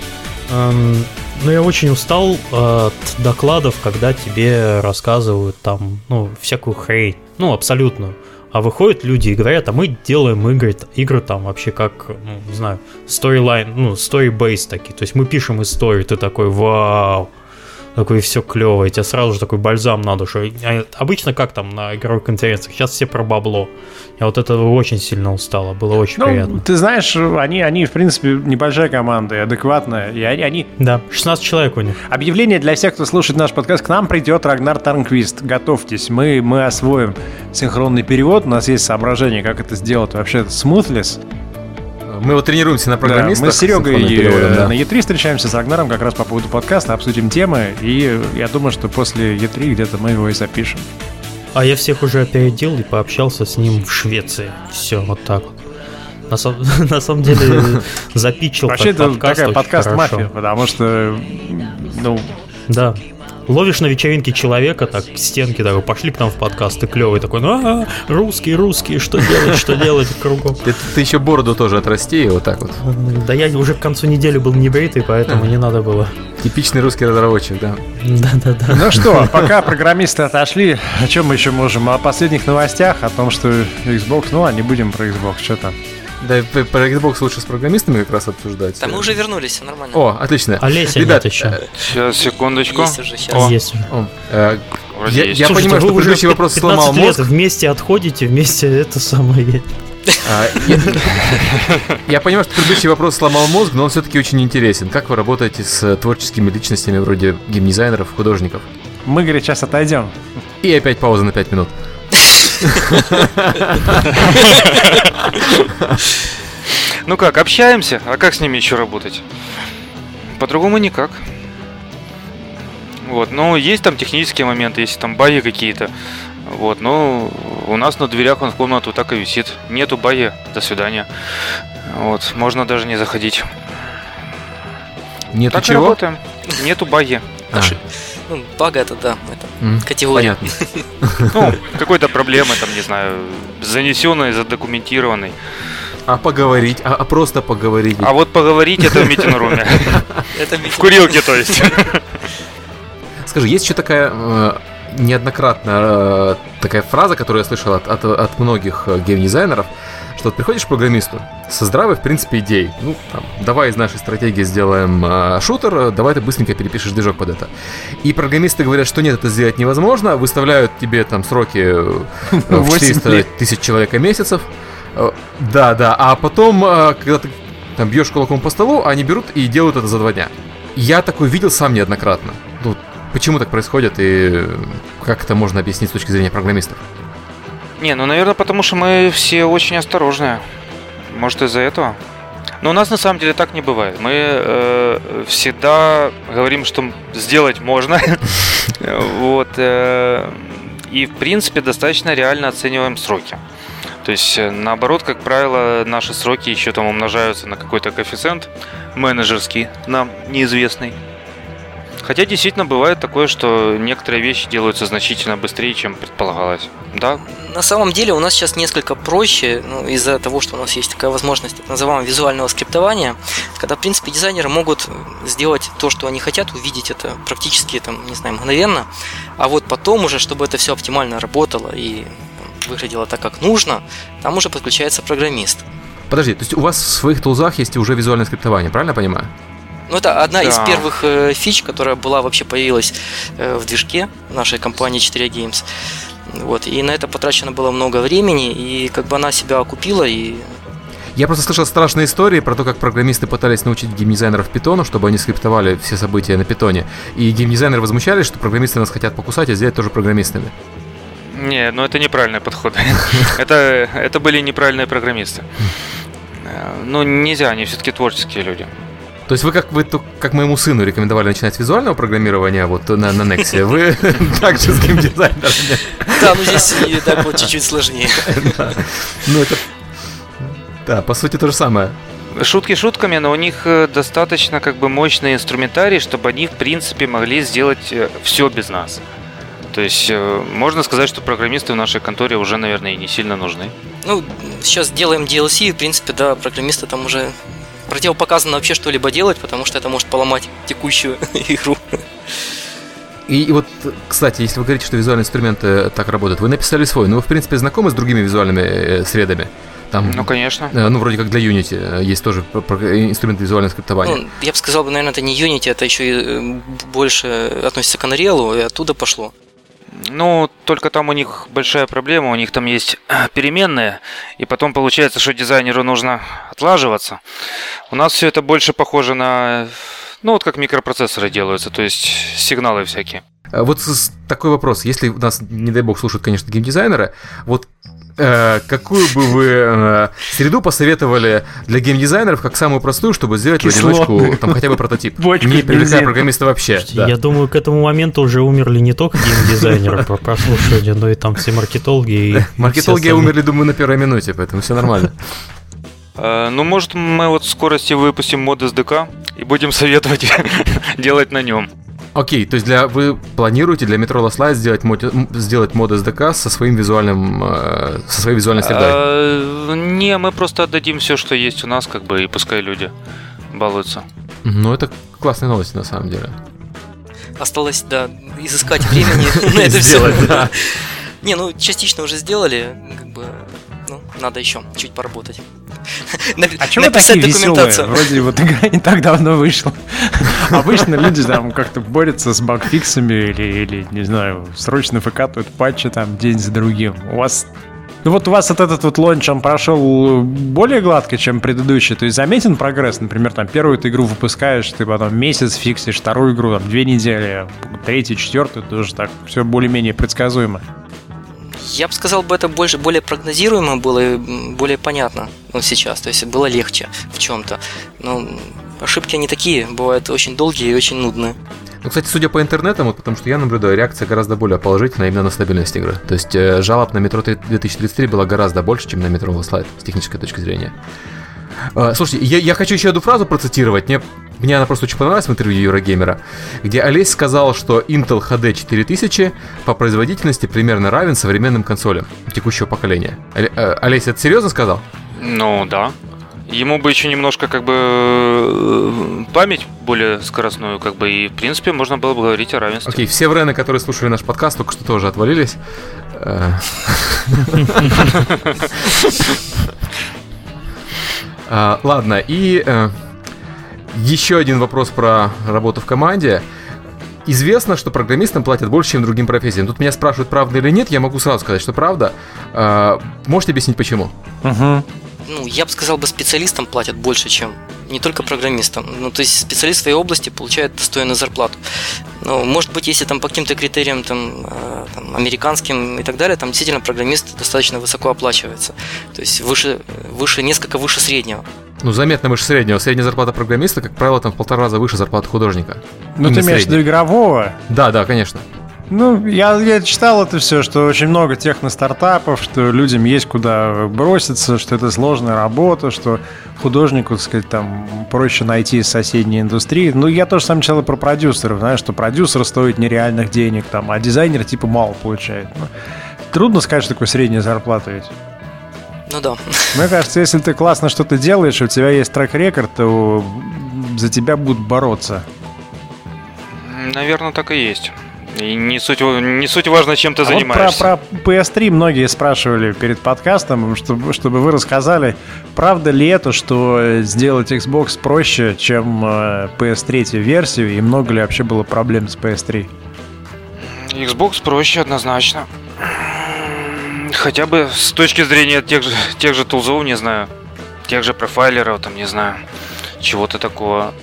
Эм, ну, я очень устал от докладов, когда тебе рассказывают там, ну, всякую хрень. Ну, абсолютно. А выходят люди и говорят, а мы делаем игры, игры там вообще как, ну, не знаю, storyline, ну, story-based такие. То есть мы пишем историю, ты такой, вау, такой все клево, и тебе сразу же такой бальзам на душу. А обычно как там на игровых конференциях, сейчас все про бабло. Я вот этого очень сильно устала, было очень ну, приятно. Ты знаешь, они, они, в принципе, небольшая команда, адекватная, и они, они... Да, 16 человек у них. Объявление для всех, кто слушает наш подкаст, к нам придет Рагнар Тарнквист. Готовьтесь, мы, мы освоим синхронный перевод, у нас есть соображение, как это сделать вообще smoothless. Мы вот тренируемся на программистах. Да, мы с Серегой переводом, да. на E3 встречаемся с Рагнаром как раз по поводу подкаста, обсудим темы, и я думаю, что после E3 где-то мы его и запишем. А я всех уже опередил и пообщался с ним в Швеции. Все, вот так вот. На, сам, на самом деле запичил Вообще это такая подкаст-мафия, потому что, ну... Да, ловишь на вечеринке человека, так, к стенке такой, пошли к нам в подкаст, ты клевый такой, ну, а, русский, русский, что делать, что делать кругом. Ты, ты еще бороду тоже отрасти, вот так вот. Да я уже к концу недели был не бритый, поэтому не надо было. Типичный русский разработчик, да. Да-да-да. Ну что, пока программисты отошли, о чем мы еще можем? О последних новостях, о том, что Xbox, ну, а не будем про Xbox, что там. Да, про Xbox лучше с программистами как раз обсуждать. Да мы уже вернулись, все нормально. О, отлично. Олеся Ребят, нет еще. Сейчас, секундочку. Есть уже, сейчас. О. Есть уже. О, э, я, я Слушайте, понимаю, что предыдущий вопрос сломал лет мозг. вместе отходите, вместе это самое. А, я, я понимаю, что предыдущий вопрос сломал мозг, но он все-таки очень интересен. Как вы работаете с творческими личностями вроде геймдизайнеров, художников? Мы, говорит, сейчас отойдем. И опять пауза на 5 минут. Ну как, общаемся? А как с ними еще работать? По-другому никак. Вот, но есть там технические моменты, есть там баги какие-то. Вот, но у нас на дверях он в комнату так и висит. Нету баги, до свидания. Вот, можно даже не заходить. Нету так чего? работаем. Нету баги. А. Ну, бага это да, это mm, категория. Понятно. Ну, какой-то проблемы, там, не знаю, занесенной, задокументированной. А поговорить, а, а просто поговорить. А вот поговорить это в митинг-руме. В курилке, то есть. Скажи, есть еще такая э, неоднократно э, такая фраза, которую я слышал от, от, от многих э, геймдизайнеров, что вот приходишь к программисту со здравой, в принципе, идеей. Ну, там, давай из нашей стратегии сделаем э, шутер, давай ты быстренько перепишешь движок под это. И программисты говорят, что нет, это сделать невозможно, выставляют тебе там сроки э, в 400 тысяч человека месяцев. Э, да, да, а потом, э, когда ты там бьешь кулаком по столу, они берут и делают это за два дня. Я такой видел сам неоднократно. Ну, почему так происходит и как это можно объяснить с точки зрения программистов? Не, ну, наверное, потому что мы все очень осторожные. Может, из-за этого? Но у нас на самом деле так не бывает. Мы э, всегда говорим, что сделать можно. Вот. Э, и, в принципе, достаточно реально оцениваем сроки. То есть, э, наоборот, как правило, наши сроки еще там умножаются на какой-то коэффициент менеджерский, нам неизвестный. Хотя действительно бывает такое, что некоторые вещи делаются значительно быстрее, чем предполагалось. Да? На самом деле у нас сейчас несколько проще, ну, из-за того, что у нас есть такая возможность так называемого визуального скриптования, когда, в принципе, дизайнеры могут сделать то, что они хотят, увидеть это практически, там, не знаю, мгновенно, а вот потом уже, чтобы это все оптимально работало и выглядело так, как нужно, там уже подключается программист. Подожди, то есть у вас в своих тулзах есть уже визуальное скриптование, правильно я понимаю? Ну, это одна да. из первых э, фич, которая была вообще появилась э, в движке нашей компании 4 Games. Вот, и на это потрачено было много времени, и как бы она себя окупила, и я просто слышал страшные истории про то, как программисты пытались научить геймдизайнеров питону, чтобы они скриптовали все события на питоне. И геймдизайнеры возмущались, что программисты нас хотят покусать и сделать тоже программистами. Не, ну это неправильный подход. это, это были неправильные программисты. Э, ну, нельзя, они все-таки творческие люди. То есть вы как вы как моему сыну рекомендовали начинать с визуального программирования вот на, на Nexus, вы также с геймдизайнерами. Да, ну здесь так вот чуть-чуть сложнее. Ну это... Да, по сути то же самое. Шутки шутками, но у них э, достаточно как бы мощный инструментарий, чтобы они в принципе могли сделать э, все без нас. То есть э, можно сказать, что программисты в нашей конторе уже, наверное, и не сильно нужны. Ну, сейчас делаем DLC, в принципе, да, программисты там уже противопоказано вообще что-либо делать, потому что это может поломать текущую игру. И, и вот, кстати, если вы говорите, что визуальные инструменты так работают, вы написали свой, но вы, в принципе, знакомы с другими визуальными э, средами? Там, ну, конечно. Э, ну, вроде как для Unity э, есть тоже инструмент визуального скриптования. Ну, я бы сказал, наверное, это не Unity, это еще и больше относится к Unreal, и оттуда пошло. Ну, только там у них большая проблема, у них там есть переменные, и потом получается, что дизайнеру нужно отлаживаться. У нас все это больше похоже на, ну вот как микропроцессоры делаются, то есть сигналы всякие. А вот такой вопрос. Если у нас, не дай бог, слушают, конечно, геймдизайнеры, вот Э, какую бы вы э, среду посоветовали для геймдизайнеров как самую простую, чтобы сделать Кислотную. в одиночку там хотя бы прототип? не привлекая программиста вообще. Да. Я думаю, к этому моменту уже умерли не только геймдизайнеры по прослушиванию, но и там все маркетологи. И маркетологи умерли, думаю, на первой минуте, поэтому все нормально. Э, ну, может, мы вот в скорости выпустим мод SDK и будем советовать делать на нем. Окей, то есть для, вы планируете для Metro Last Light сделать, мод, сделать мод SDK со своим визуальным, э, со своей визуальной средой? А, не, мы просто отдадим все, что есть у нас, как бы, и пускай люди балуются. Ну, это классная новость, на самом деле. Осталось, да, изыскать времени на это все. Не, ну, частично уже сделали, как бы, ну, надо еще чуть поработать. А чего такие веселые? Вроде вот игра не так давно вышла. Обычно люди там как-то борются с багфиксами или, или, не знаю, срочно выкатывают патчи там день за другим. У вас ну вот у вас вот этот вот лонч, он прошел более гладко, чем предыдущий. То есть заметен прогресс. Например, там первую ты игру выпускаешь, ты потом месяц фиксишь, вторую игру там две недели, третью, четвертую, тоже так все более-менее предсказуемо. Я бы сказал, бы это больше, более прогнозируемо было и более понятно ну, сейчас. То есть было легче в чем-то. Но ошибки они такие, бывают очень долгие и очень нудные. Ну, кстати, судя по интернетам, вот потому что я наблюдаю, реакция гораздо более положительная именно на стабильность игры. То есть э, жалоб на метро 2033 было гораздо больше, чем на метро Last с технической точки зрения. Э, слушайте, я, я хочу еще одну фразу процитировать. Мне мне она просто очень понравилась в интервью Еврогеймера, где Олесь сказал, что Intel HD 4000 по производительности примерно равен современным консолям текущего поколения. Э, Олесь, это серьезно сказал? Ну, да. Ему бы еще немножко как бы э, память более скоростную, как бы, и в принципе можно было бы говорить о равенстве. Окей, okay, все врены, которые слушали наш подкаст, только что тоже отвалились. Э. А, ладно, и еще один вопрос про работу в команде. Известно, что программистам платят больше, чем другим профессиям. Тут меня спрашивают, правда или нет, я могу сразу сказать, что правда. А, можете объяснить, почему? Угу. Ну, я бы сказал, бы специалистам платят больше, чем не только программистам. Ну, то есть специалист в своей области получает достойную зарплату. Ну, может быть, если там по каким-то критериям там, э, там, американским и так далее, там действительно программист достаточно высоко оплачивается. То есть выше, выше несколько выше среднего. Ну, заметно выше среднего. Средняя зарплата программиста, как правило, там в полтора раза выше зарплаты художника. Ну, ты имеешь в виду игрового? Да, да, конечно. Ну, я, я читал это все, что очень много техно-стартапов, что людям есть куда броситься, что это сложная работа, что художнику, так сказать, там проще найти из соседней индустрии. Ну, я тоже сам читал про продюсеров, знаешь, что продюсер стоит нереальных денег, там, а дизайнер типа мало получает. Ну, трудно сказать, что такое средняя зарплата ведь. Ну да. Мне кажется, если ты классно что-то делаешь, у тебя есть трек-рекорд, то за тебя будут бороться. Наверное, так и есть. И не суть, не суть важно, чем ты а занимаешься. Вот про, про PS3 многие спрашивали перед подкастом, чтобы, чтобы вы рассказали, правда ли это, что сделать Xbox проще, чем э, PS3 версию, и много ли вообще было проблем с PS3? Xbox проще однозначно. Хотя бы с точки зрения тех же, тех же тулзов, не знаю, тех же профайлеров, там, не знаю, чего-то такого.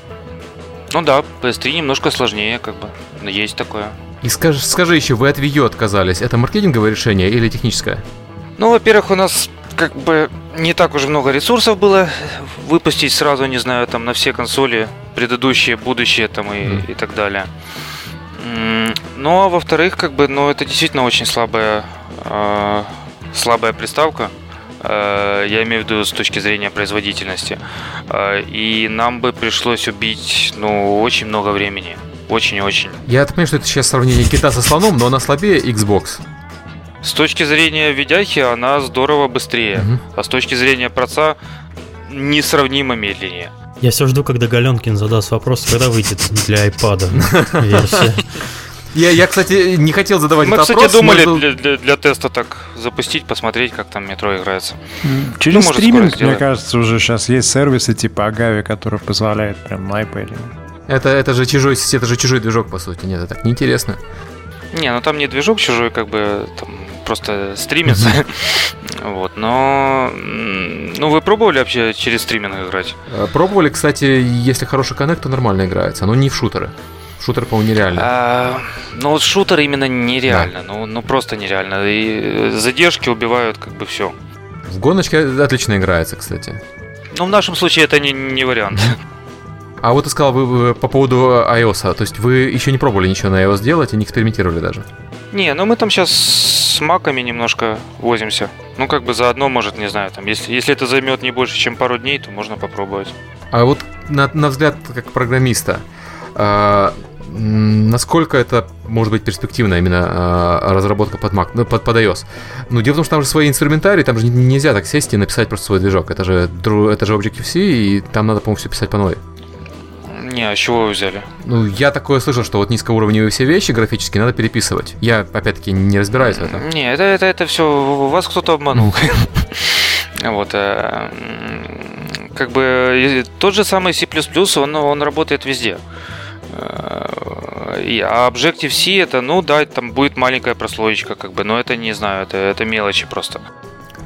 Ну да, PS3 немножко сложнее, как бы, но есть такое. И скажи, скажи еще, вы от Wii U отказались. Это маркетинговое решение или техническое? Ну, во-первых, у нас как бы не так уж много ресурсов было выпустить сразу, не знаю, там на все консоли, предыдущие, будущие там и, mm. и так далее. Ну, а во-вторых, как бы, ну, это действительно очень слабая, э, слабая приставка. Э, я имею в виду с точки зрения производительности. Э, и нам бы пришлось убить, ну, очень много времени. Очень-очень. Я так понимаю, что это сейчас сравнение кита со слоном, но она слабее Xbox. С точки зрения видяхи она здорово быстрее, угу. а с точки зрения проца несравнимо медленнее. Я все жду, когда Галенкин задаст вопрос, когда выйдет для iPad версия. Я, я, кстати, не хотел задавать Мы, этот кстати, вопрос. думали был... для, для, для теста так запустить, посмотреть, как там метро играется. Через ну, стриминг, мне кажется, уже сейчас есть сервисы типа Агави, которые позволяют прям на iPad. Это, это же чужой это же чужой движок, по сути. Нет, это так неинтересно. Не, ну там не движок чужой, как бы там просто стримится. Вот, но... Ну, вы пробовали вообще через стриминг играть? Э, пробовали, кстати, если хороший коннект, то нормально играется, но не в шутеры. Шутер, по-моему, нереально. А, ну, вот шутер именно нереально. Да. Ну, ну, просто нереально. И задержки убивают как бы все. В гоночке отлично играется, кстати. Ну, в нашем случае это не, не вариант. А вот ты сказал вы, вы по поводу iOS, то есть вы еще не пробовали ничего на iOS делать и не экспериментировали даже? Не, ну мы там сейчас с маками немножко возимся. Ну, как бы заодно, может, не знаю, там, если, если это займет не больше, чем пару дней, то можно попробовать. А вот на, на взгляд как программиста, э, насколько это может быть перспективно именно э, разработка под Mac, ну, под, под iOS? Ну, дело в том, что там же свои инструментарии, там же нельзя так сесть и написать просто свой движок. Это же, это же Objective-C, и там надо, по-моему, все писать по новой. Не, а с чего вы взяли? Ну, я такое слышал, что вот низкоуровневые все вещи графические надо переписывать. Я, опять-таки, не разбираюсь в этом. Не, это, это, это все, вас кто-то обманул. Вот. Э, как бы тот же самый C++, он, он работает везде. Э, а Objective-C это, ну да, там будет маленькая прослоечка, как бы, но это не знаю, это, это мелочи просто.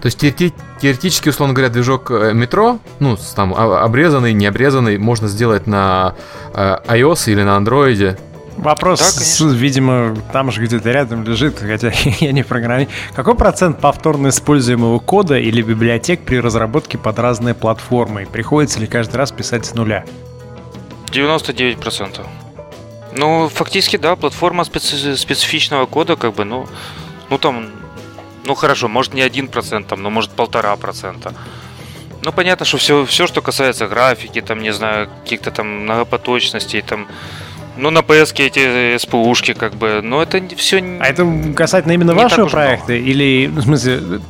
То есть теоретически, условно говоря, движок э, метро, ну, там обрезанный, не обрезанный, можно сделать на э, iOS или на Android. Вопрос, да, видимо, там же где-то рядом лежит, хотя я не программист. Какой процент повторно используемого кода или библиотек при разработке под разные платформы? Приходится ли каждый раз писать с нуля? 99%. Ну, фактически, да, платформа специ- специфичного кода, как бы, ну, ну там ну хорошо, может не один процент, там, но может полтора процента. Ну, понятно, что все, все, что касается графики, там, не знаю, каких-то там многопоточностей, там, ну, на PS эти СПУшки, как бы, но это все... А это касательно именно вашего проекта? Или, в смысле,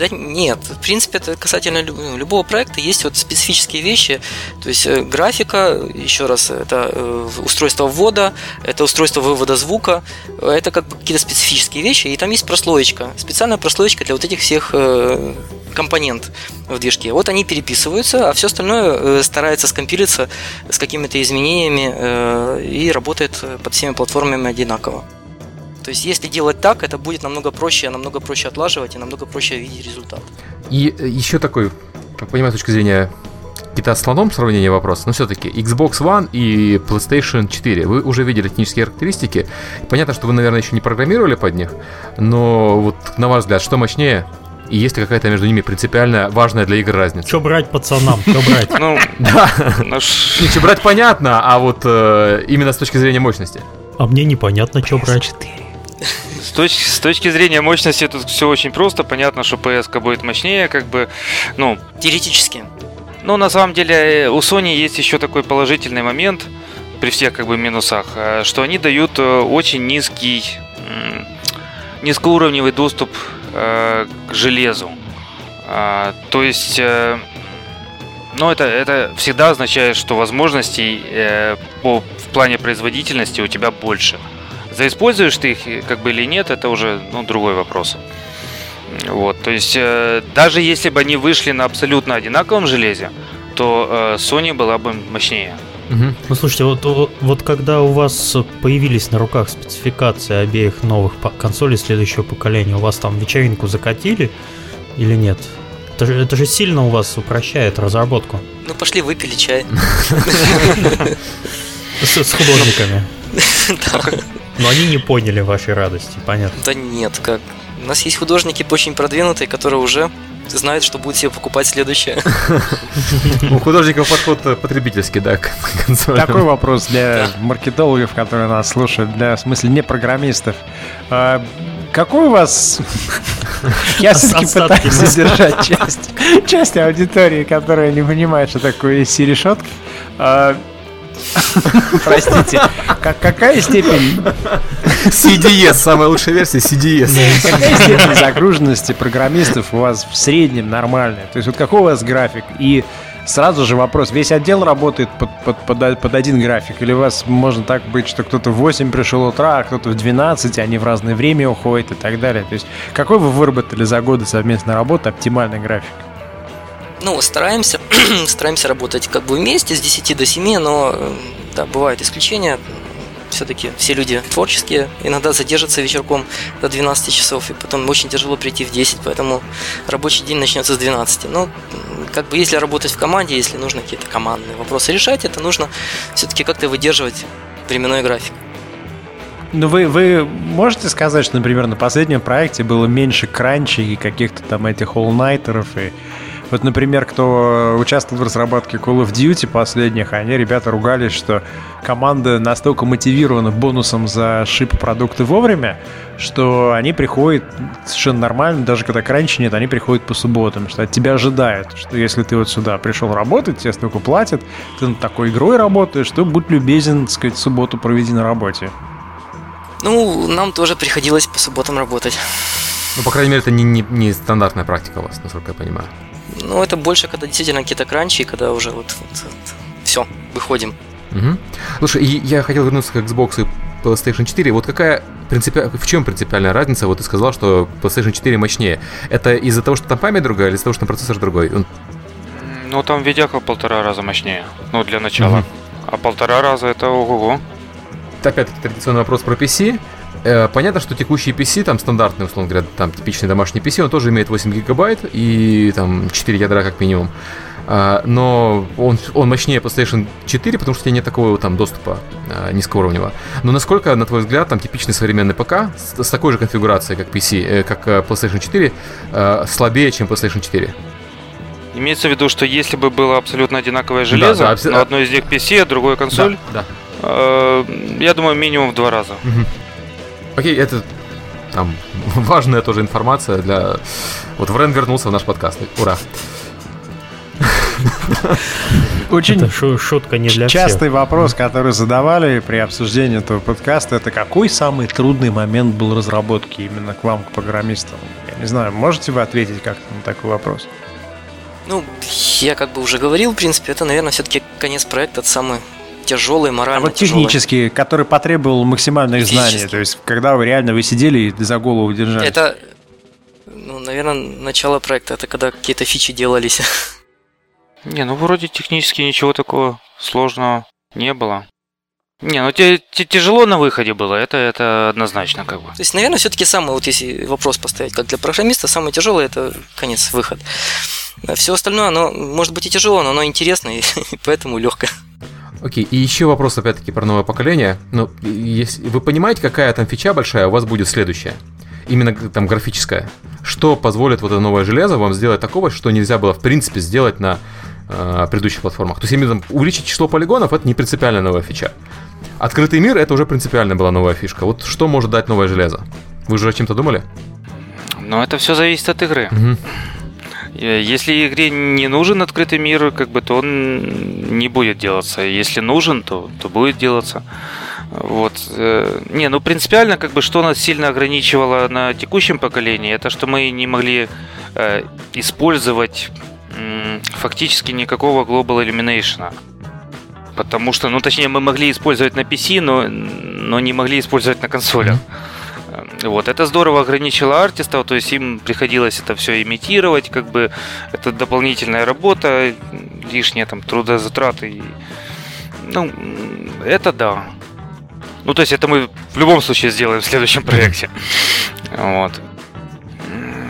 да нет, в принципе, это касательно ну, любого проекта. Есть вот специфические вещи, то есть э, графика, еще раз, это э, устройство ввода, это устройство вывода звука, это как бы какие-то специфические вещи, и там есть прослоечка, специальная прослоечка для вот этих всех э, компонент в движке. Вот они переписываются, а все остальное старается скомпилиться с какими-то изменениями и работает под всеми платформами одинаково. То есть, если делать так, это будет намного проще, намного проще отлаживать и намного проще видеть результат. И э, еще такой, понимаю, с точки зрения кита с слоном сравнение вопроса, но все-таки Xbox One и PlayStation 4. Вы уже видели технические характеристики. Понятно, что вы, наверное, еще не программировали под них, но вот на ваш взгляд, что мощнее? И есть ли какая-то между ними принципиально важная для игр разница? Что брать пацанам? Что брать? Ну, да. Что брать понятно, а вот э, именно с точки зрения мощности. А мне непонятно, что брать. С точки, с точки зрения мощности тут все очень просто. Понятно, что PS будет мощнее, как бы, ну... Теоретически. Ну, на самом деле, у Sony есть еще такой положительный момент, при всех как бы минусах, э, что они дают э, очень низкий, низкоуровневый доступ э, к железу. А, то есть, ну, это, это всегда означает, что возможностей по, в плане производительности у тебя больше. Заиспользуешь ты их как бы или нет, это уже ну, другой вопрос. Вот, то есть э, даже если бы они вышли на абсолютно одинаковом железе, то э, Sony была бы мощнее. Угу. Ну слушайте, вот, вот, вот когда у вас появились на руках спецификации обеих новых консолей следующего поколения, у вас там вечеринку закатили или нет? Это же, это же сильно у вас упрощает разработку. Ну пошли выпили чай. С художниками. Но они не поняли вашей радости, понятно. Да нет, как. У нас есть художники очень продвинутые, которые уже знают, что будут себе покупать следующее. У художников подход потребительский, да, к Такой вопрос для маркетологов, которые нас слушают, для, в смысле, не программистов. А, какой у вас... Я все-таки пытаюсь задержать часть, часть аудитории, которая не понимает, что такое C-решетка. Простите, как, какая степень... CDS, самая лучшая версия CDS. Какая степень загруженности программистов у вас в среднем нормальная? То есть вот какой у вас график? И сразу же вопрос, весь отдел работает под, под, под, под один график? Или у вас можно так быть, что кто-то в 8 пришел утра, а кто-то в 12, они в разное время уходят и так далее? То есть какой вы выработали за годы совместной работы оптимальный график? Ну, стараемся, стараемся работать как бы вместе с 10 до 7, но э, да, бывают исключения. Все-таки все люди творческие, иногда задержатся вечерком до 12 часов, и потом очень тяжело прийти в 10, поэтому рабочий день начнется с 12. Но как бы если работать в команде, если нужно какие-то командные вопросы решать, это нужно все-таки как-то выдерживать временной график. Ну, вы, вы можете сказать, что, например, на последнем проекте было меньше кранчей и каких-то там этих all-nighterов и вот, например, кто участвовал в разработке Call of Duty последних, они, ребята, ругались, что команда настолько мотивирована бонусом за шип продукты вовремя, что они приходят совершенно нормально, даже когда кранчи нет, они приходят по субботам, что от тебя ожидают, что если ты вот сюда пришел работать, тебе столько платят, ты над такой игрой работаешь, что будь любезен, так сказать, субботу проведи на работе. Ну, нам тоже приходилось по субботам работать. Ну, по крайней мере, это не, не, не стандартная практика у вас, насколько я понимаю. Ну, это больше, когда действительно какие-то кранчи, когда уже вот, вот, вот все, выходим. Угу. Слушай, я хотел вернуться к Xbox и PlayStation 4. Вот какая принципи... в чем принципиальная разница? Вот ты сказал, что PlayStation 4 мощнее. Это из-за того, что там память другая, или из-за того, что там процессор другой? Ну, там видяка в полтора раза мощнее. Ну, для начала. Угу. А полтора раза это ого-го. Опять-таки традиционный вопрос про PC. Э, понятно, что текущий PC, там стандартный, условно говоря, там типичный домашний PC, он тоже имеет 8 гигабайт и там 4 ядра как минимум. Uh, но он, он мощнее PlayStation 4, потому что у тебя нет такого там доступа uh, низкоуровневого. Но насколько, на твой взгляд, там типичный современный ПК с, с такой же конфигурацией, как PC, э, как э, PlayStation 4, э, слабее, чем PlayStation 4? Имеется в виду, что если бы было абсолютно одинаковое железо, да, да, но одно из них PC, а другое консоль, да, да. Э, я думаю, минимум в два раза. Угу. Окей, это там важная тоже информация для... Вот Врен вернулся в наш подкаст. Ура! Очень это шутка не для частый всех. вопрос, который задавали при обсуждении этого подкаста, это какой самый трудный момент был разработки именно к вам, к программистам? Я не знаю, можете вы ответить как-то на такой вопрос? Ну, я как бы уже говорил, в принципе, это, наверное, все-таки конец проекта, это самый тяжелый, морально А вот тяжелый. технический, который потребовал максимальных знаний, то есть когда вы реально вы сидели и за голову держали. Это, ну, наверное, начало проекта, это когда какие-то фичи делались. Не, ну вроде технически ничего такого сложного не было. Не, ну тебе тяжело на выходе было, это, это однозначно как бы. То есть, наверное, все-таки самый, вот если вопрос поставить, как для программиста, самый тяжелый это конец выход. А все остальное, оно может быть и тяжело, но оно интересно, и поэтому легкое. Окей, и еще вопрос опять-таки про новое поколение. Ну, если вы понимаете, какая там фича большая у вас будет следующая? именно там графическое. Что позволит вот это новое железо вам сделать такого, что нельзя было в принципе сделать на э, предыдущих платформах. То есть именно там, увеличить число полигонов это не принципиально новая фича. Открытый мир это уже принципиально была новая фишка. Вот что может дать новое железо? Вы уже о чем-то думали? Ну, это все зависит от игры. Угу. Если игре не нужен открытый мир, как бы, то он не будет делаться. Если нужен, то, то будет делаться. Вот. Э, не, ну принципиально, как бы, что нас сильно ограничивало на текущем поколении, это что мы не могли э, использовать э, фактически никакого Global Elimination. Потому что, ну точнее, мы могли использовать на PC, но, но не могли использовать на консолях. Вот, это здорово ограничило артистов, то есть им приходилось это все имитировать, как бы это дополнительная работа, лишние там трудозатраты. Ну, это да. Ну, то есть это мы в любом случае сделаем в следующем проекте. Вот.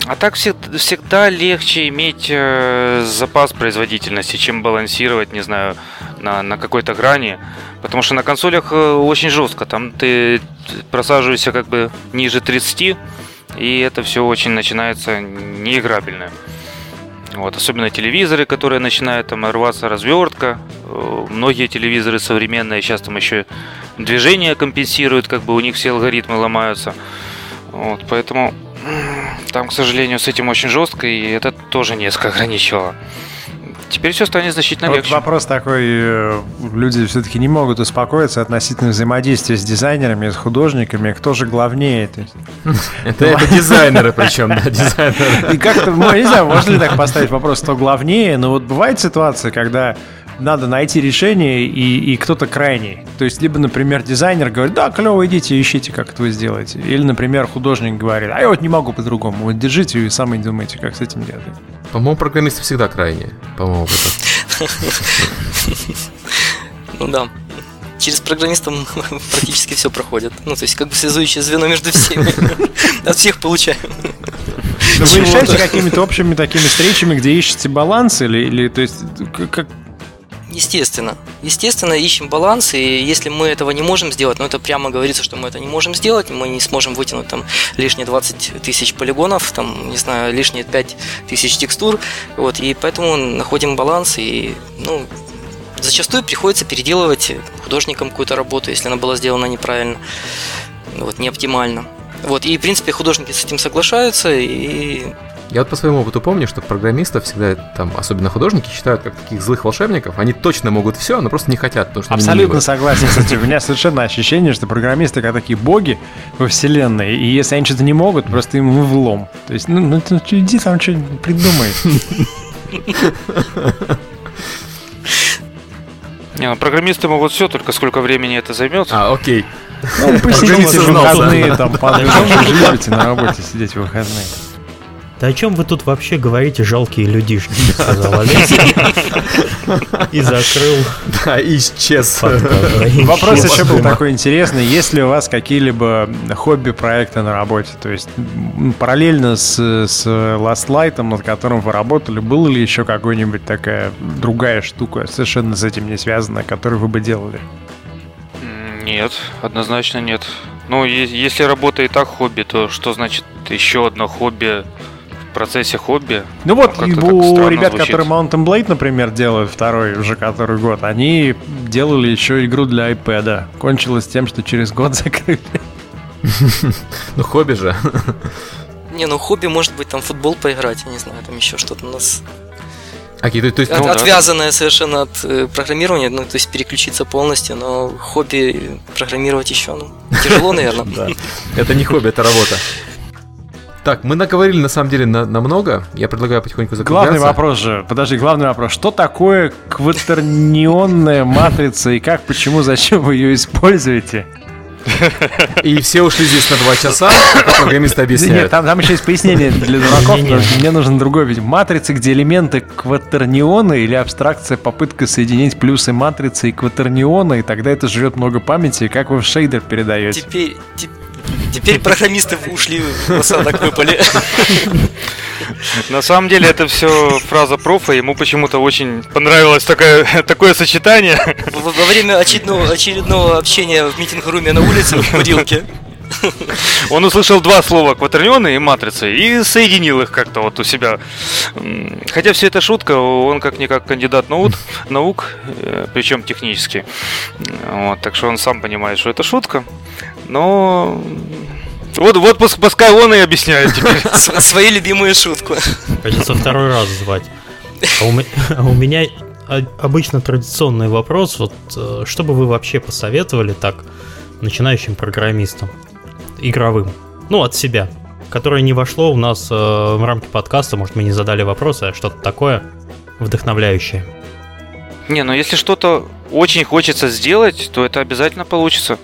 А так всегда, легче иметь э, запас производительности, чем балансировать, не знаю, на, на какой-то грани. Потому что на консолях э, очень жестко. Там ты просаживаешься как бы ниже 30, и это все очень начинается неиграбельно. Вот, особенно телевизоры, которые начинают там рваться развертка. Э, многие телевизоры современные сейчас там еще движение компенсируют, как бы у них все алгоритмы ломаются. Вот, поэтому там, к сожалению, с этим очень жестко, и это тоже несколько ограничивало. Теперь все станет значительно вот легче. Вопрос такой, э, люди все-таки не могут успокоиться относительно взаимодействия с дизайнерами, с художниками. Кто же главнее? Это дизайнеры причем, да, дизайнеры. И как-то, ну, не знаю, можно ли так поставить вопрос, кто главнее, но вот бывает ситуация, когда надо найти решение, и, и кто-то крайний. То есть, либо, например, дизайнер говорит, да, клево, идите, ищите, как это вы сделаете. Или, например, художник говорит, а я вот не могу по-другому. Вот держите и сами думайте, как с этим делать. По-моему, программисты всегда крайние. По-моему, это. Ну да. Через программистов практически все проходит. Ну, то есть, как бы связующее звено между всеми. От всех получаем. Но вы решаете какими-то общими такими встречами, где ищете баланс, или, или то есть, как, Естественно. Естественно, ищем баланс, и если мы этого не можем сделать, ну это прямо говорится, что мы это не можем сделать, мы не сможем вытянуть там лишние 20 тысяч полигонов, там, не знаю, лишние 5 тысяч текстур, вот, и поэтому находим баланс, и, ну, зачастую приходится переделывать художникам какую-то работу, если она была сделана неправильно, вот, не оптимально. Вот, и, в принципе, художники с этим соглашаются, и я вот по своему опыту помню, что программистов всегда, там, особенно художники, считают как таких злых волшебников. Они точно могут все, но просто не хотят, потому что Абсолютно согласен с этим. У меня совершенно ощущение, что программисты как такие боги во вселенной, и если они что-то не могут, просто им влом. То есть, ну, ну, ну иди там что-нибудь придумай. Не, ну программисты могут все, только сколько времени это займет. А, окей. Ну, посидите в выходные, там, под живете на работе, сидеть в выходные. Да о чем вы тут вообще говорите, жалкие людишки, сказал Олег. И закрыл. Да, исчез. Вопрос еще был такой интересный. Есть ли у вас какие-либо хобби-проекты на работе? То есть параллельно с, с Last Light, над которым вы работали, была ли еще какая-нибудь такая другая штука, совершенно с этим не связанная, которую вы бы делали? Нет, однозначно нет. Ну, если работа и так хобби, то что значит еще одно хобби процессе хобби. Ну вот, ну, у ребят, звучит. которые Mountain Blade, например, делают второй уже который год, они делали еще игру для iPad. Кончилось тем, что через год закрыли. Ну, хобби же. Не, ну хобби может быть там футбол поиграть, я не знаю, там еще что-то у нас Окей, то, то есть, от, ну, отвязанное да. совершенно от э, программирования, ну, то есть переключиться полностью, но хобби программировать еще, ну, тяжело, наверное. Да. Это не хобби, это работа. Так, мы наговорили на самом деле на, на много. Я предлагаю потихоньку закругляться. Главный вопрос же, подожди, главный вопрос. Что такое кватернионная матрица и как, почему, зачем вы ее используете? И все ушли здесь на два часа, программисты объясняют. Нет, там, там еще есть пояснение для дураков, мне нужен другой вид. Матрицы, где элементы кватерниона или абстракция, попытка соединить плюсы матрицы и кватерниона, и тогда это жрет много памяти, как вы в шейдер передаете. Теперь, Теперь программисты ушли в осадок выпали. На самом деле это все фраза профа, ему почему-то очень понравилось такое, такое сочетание. Во время очередного, очередного общения в митинг-руме на улице в курилке Он услышал два слова кватернионы и матрицы и соединил их как-то вот у себя. Хотя все это шутка, он как-никак кандидат наук, наук э, причем технически. Вот, так что он сам понимает, что это шутка. Но вот, вот пускай он и объясняет теперь. Свою любимую шутку. Придется второй раз звать. А у, а у меня обычно традиционный вопрос. Вот э, что бы вы вообще посоветовали так начинающим программистам, игровым, ну, от себя, которое не вошло у нас э, в рамки подкаста, может, мы не задали вопросы, а что-то такое вдохновляющее? Не, ну если что-то очень хочется сделать, то это обязательно получится.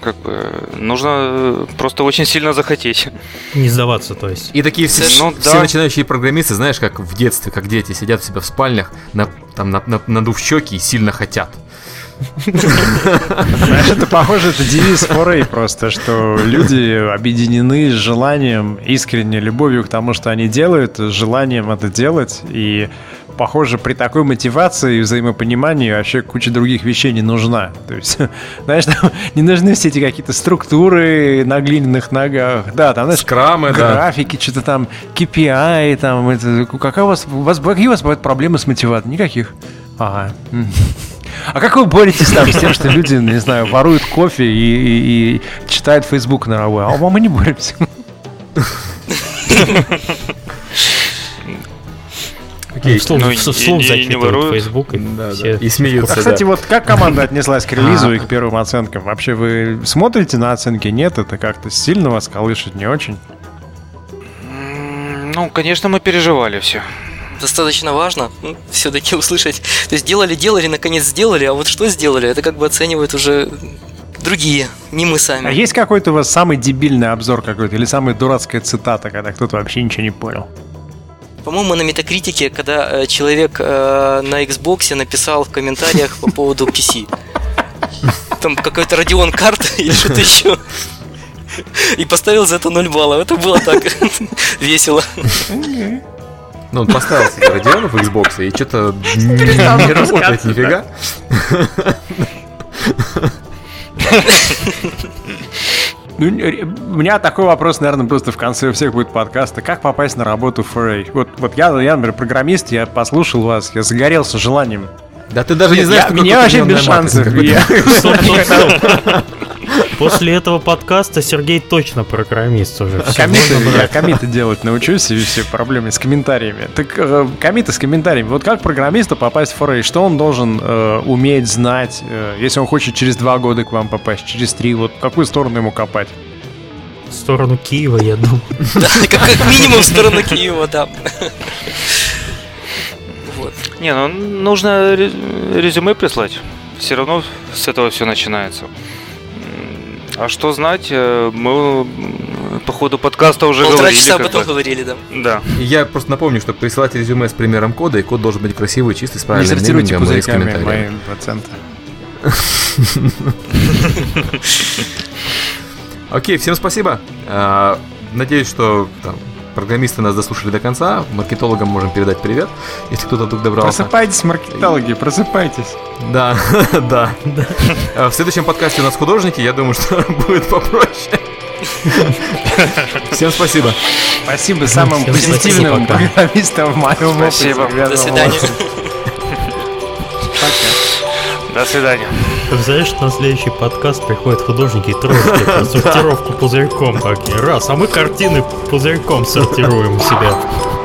Как бы нужно э, просто очень сильно захотеть. Не сдаваться, то есть. И такие все, ну, все да. начинающие программисты, знаешь, как в детстве, как дети сидят у себя в спальнях, на, там, на, на, надув щеки и сильно хотят. Знаешь, это похоже, это девиз форей просто, что люди объединены с желанием, искренней любовью к тому, что они делают, с желанием это делать, и похоже, при такой мотивации и взаимопонимании вообще куча других вещей не нужна. То есть, знаешь, там не нужны все эти какие-то структуры на глиняных ногах. Да, там, знаешь, Скрамы, графики, да. что-то там, KPI, там, это, какая у вас, у вас, какие у вас бывают проблемы с мотивацией? Никаких. Ага. А как вы боретесь там с тем, что люди, не знаю, воруют кофе и, и, и читают Facebook на работе? А мы не боремся. Окей, вслух, ну, вслух зачитывают Facebook и, да, все, да. и смеются. А, кстати, да. вот как команда отнеслась к релизу и к первым оценкам? Вообще вы смотрите на оценки? Нет, это как-то сильно вас колышет, не очень? Ну, конечно, мы переживали все достаточно важно ну, все-таки услышать. То есть делали, делали, наконец сделали, а вот что сделали, это как бы оценивают уже другие, не мы сами. А есть какой-то у вас самый дебильный обзор какой-то или самая дурацкая цитата, когда кто-то вообще ничего не понял? По-моему, на метакритике, когда э, человек э, на Xbox написал в комментариях по поводу PC. Там какой-то Radeon карт или что-то еще. И поставил за это 0 баллов. Это было так весело. Ну, он поставил себе Radeon в Xbox, и что-то не работает нифига. Ну, у меня такой вопрос, наверное, просто в конце всех будет подкаста. Как попасть на работу в FRA? Вот, вот я, я, например, программист, я послушал вас, я загорелся желанием. Да ты даже не знаешь, я, Меня вообще без шансов. После этого подкаста Сергей точно программист уже. комиты, я комиты делать научусь, и все проблемы с комментариями. Так, э, комиты с комментариями. Вот как программисту попасть в форей? Что он должен э, уметь, знать, э, если он хочет через два года к вам попасть, через три? Вот в какую сторону ему копать? В сторону Киева, я думаю. Да, как минимум в сторону Киева, да. Не, ну нужно резюме прислать. Все равно с этого все начинается. А что знать, э, мы по ходу подкаста уже Полтора говорили. часа потом говорили, да. Да. Я просто напомню, что присылать резюме с примером кода, и код должен быть красивый, чистый, с правильным Не сортируйте пузырьками мои проценты. Окей, всем спасибо. А, надеюсь, что там, программисты нас дослушали до конца. Маркетологам можем передать привет, если кто-то вдруг добрался. Просыпайтесь, маркетологи, просыпайтесь. Да, да. А в следующем подкасте у нас художники, я думаю, что будет попроще. Всем спасибо. Спасибо самым Всем позитивным программистам в моем Спасибо. До свидания. До свидания. Представляешь, на следующий подкаст приходят художники и трость сортировку пузырьком такие. Раз, а мы картины пузырьком сортируем себя.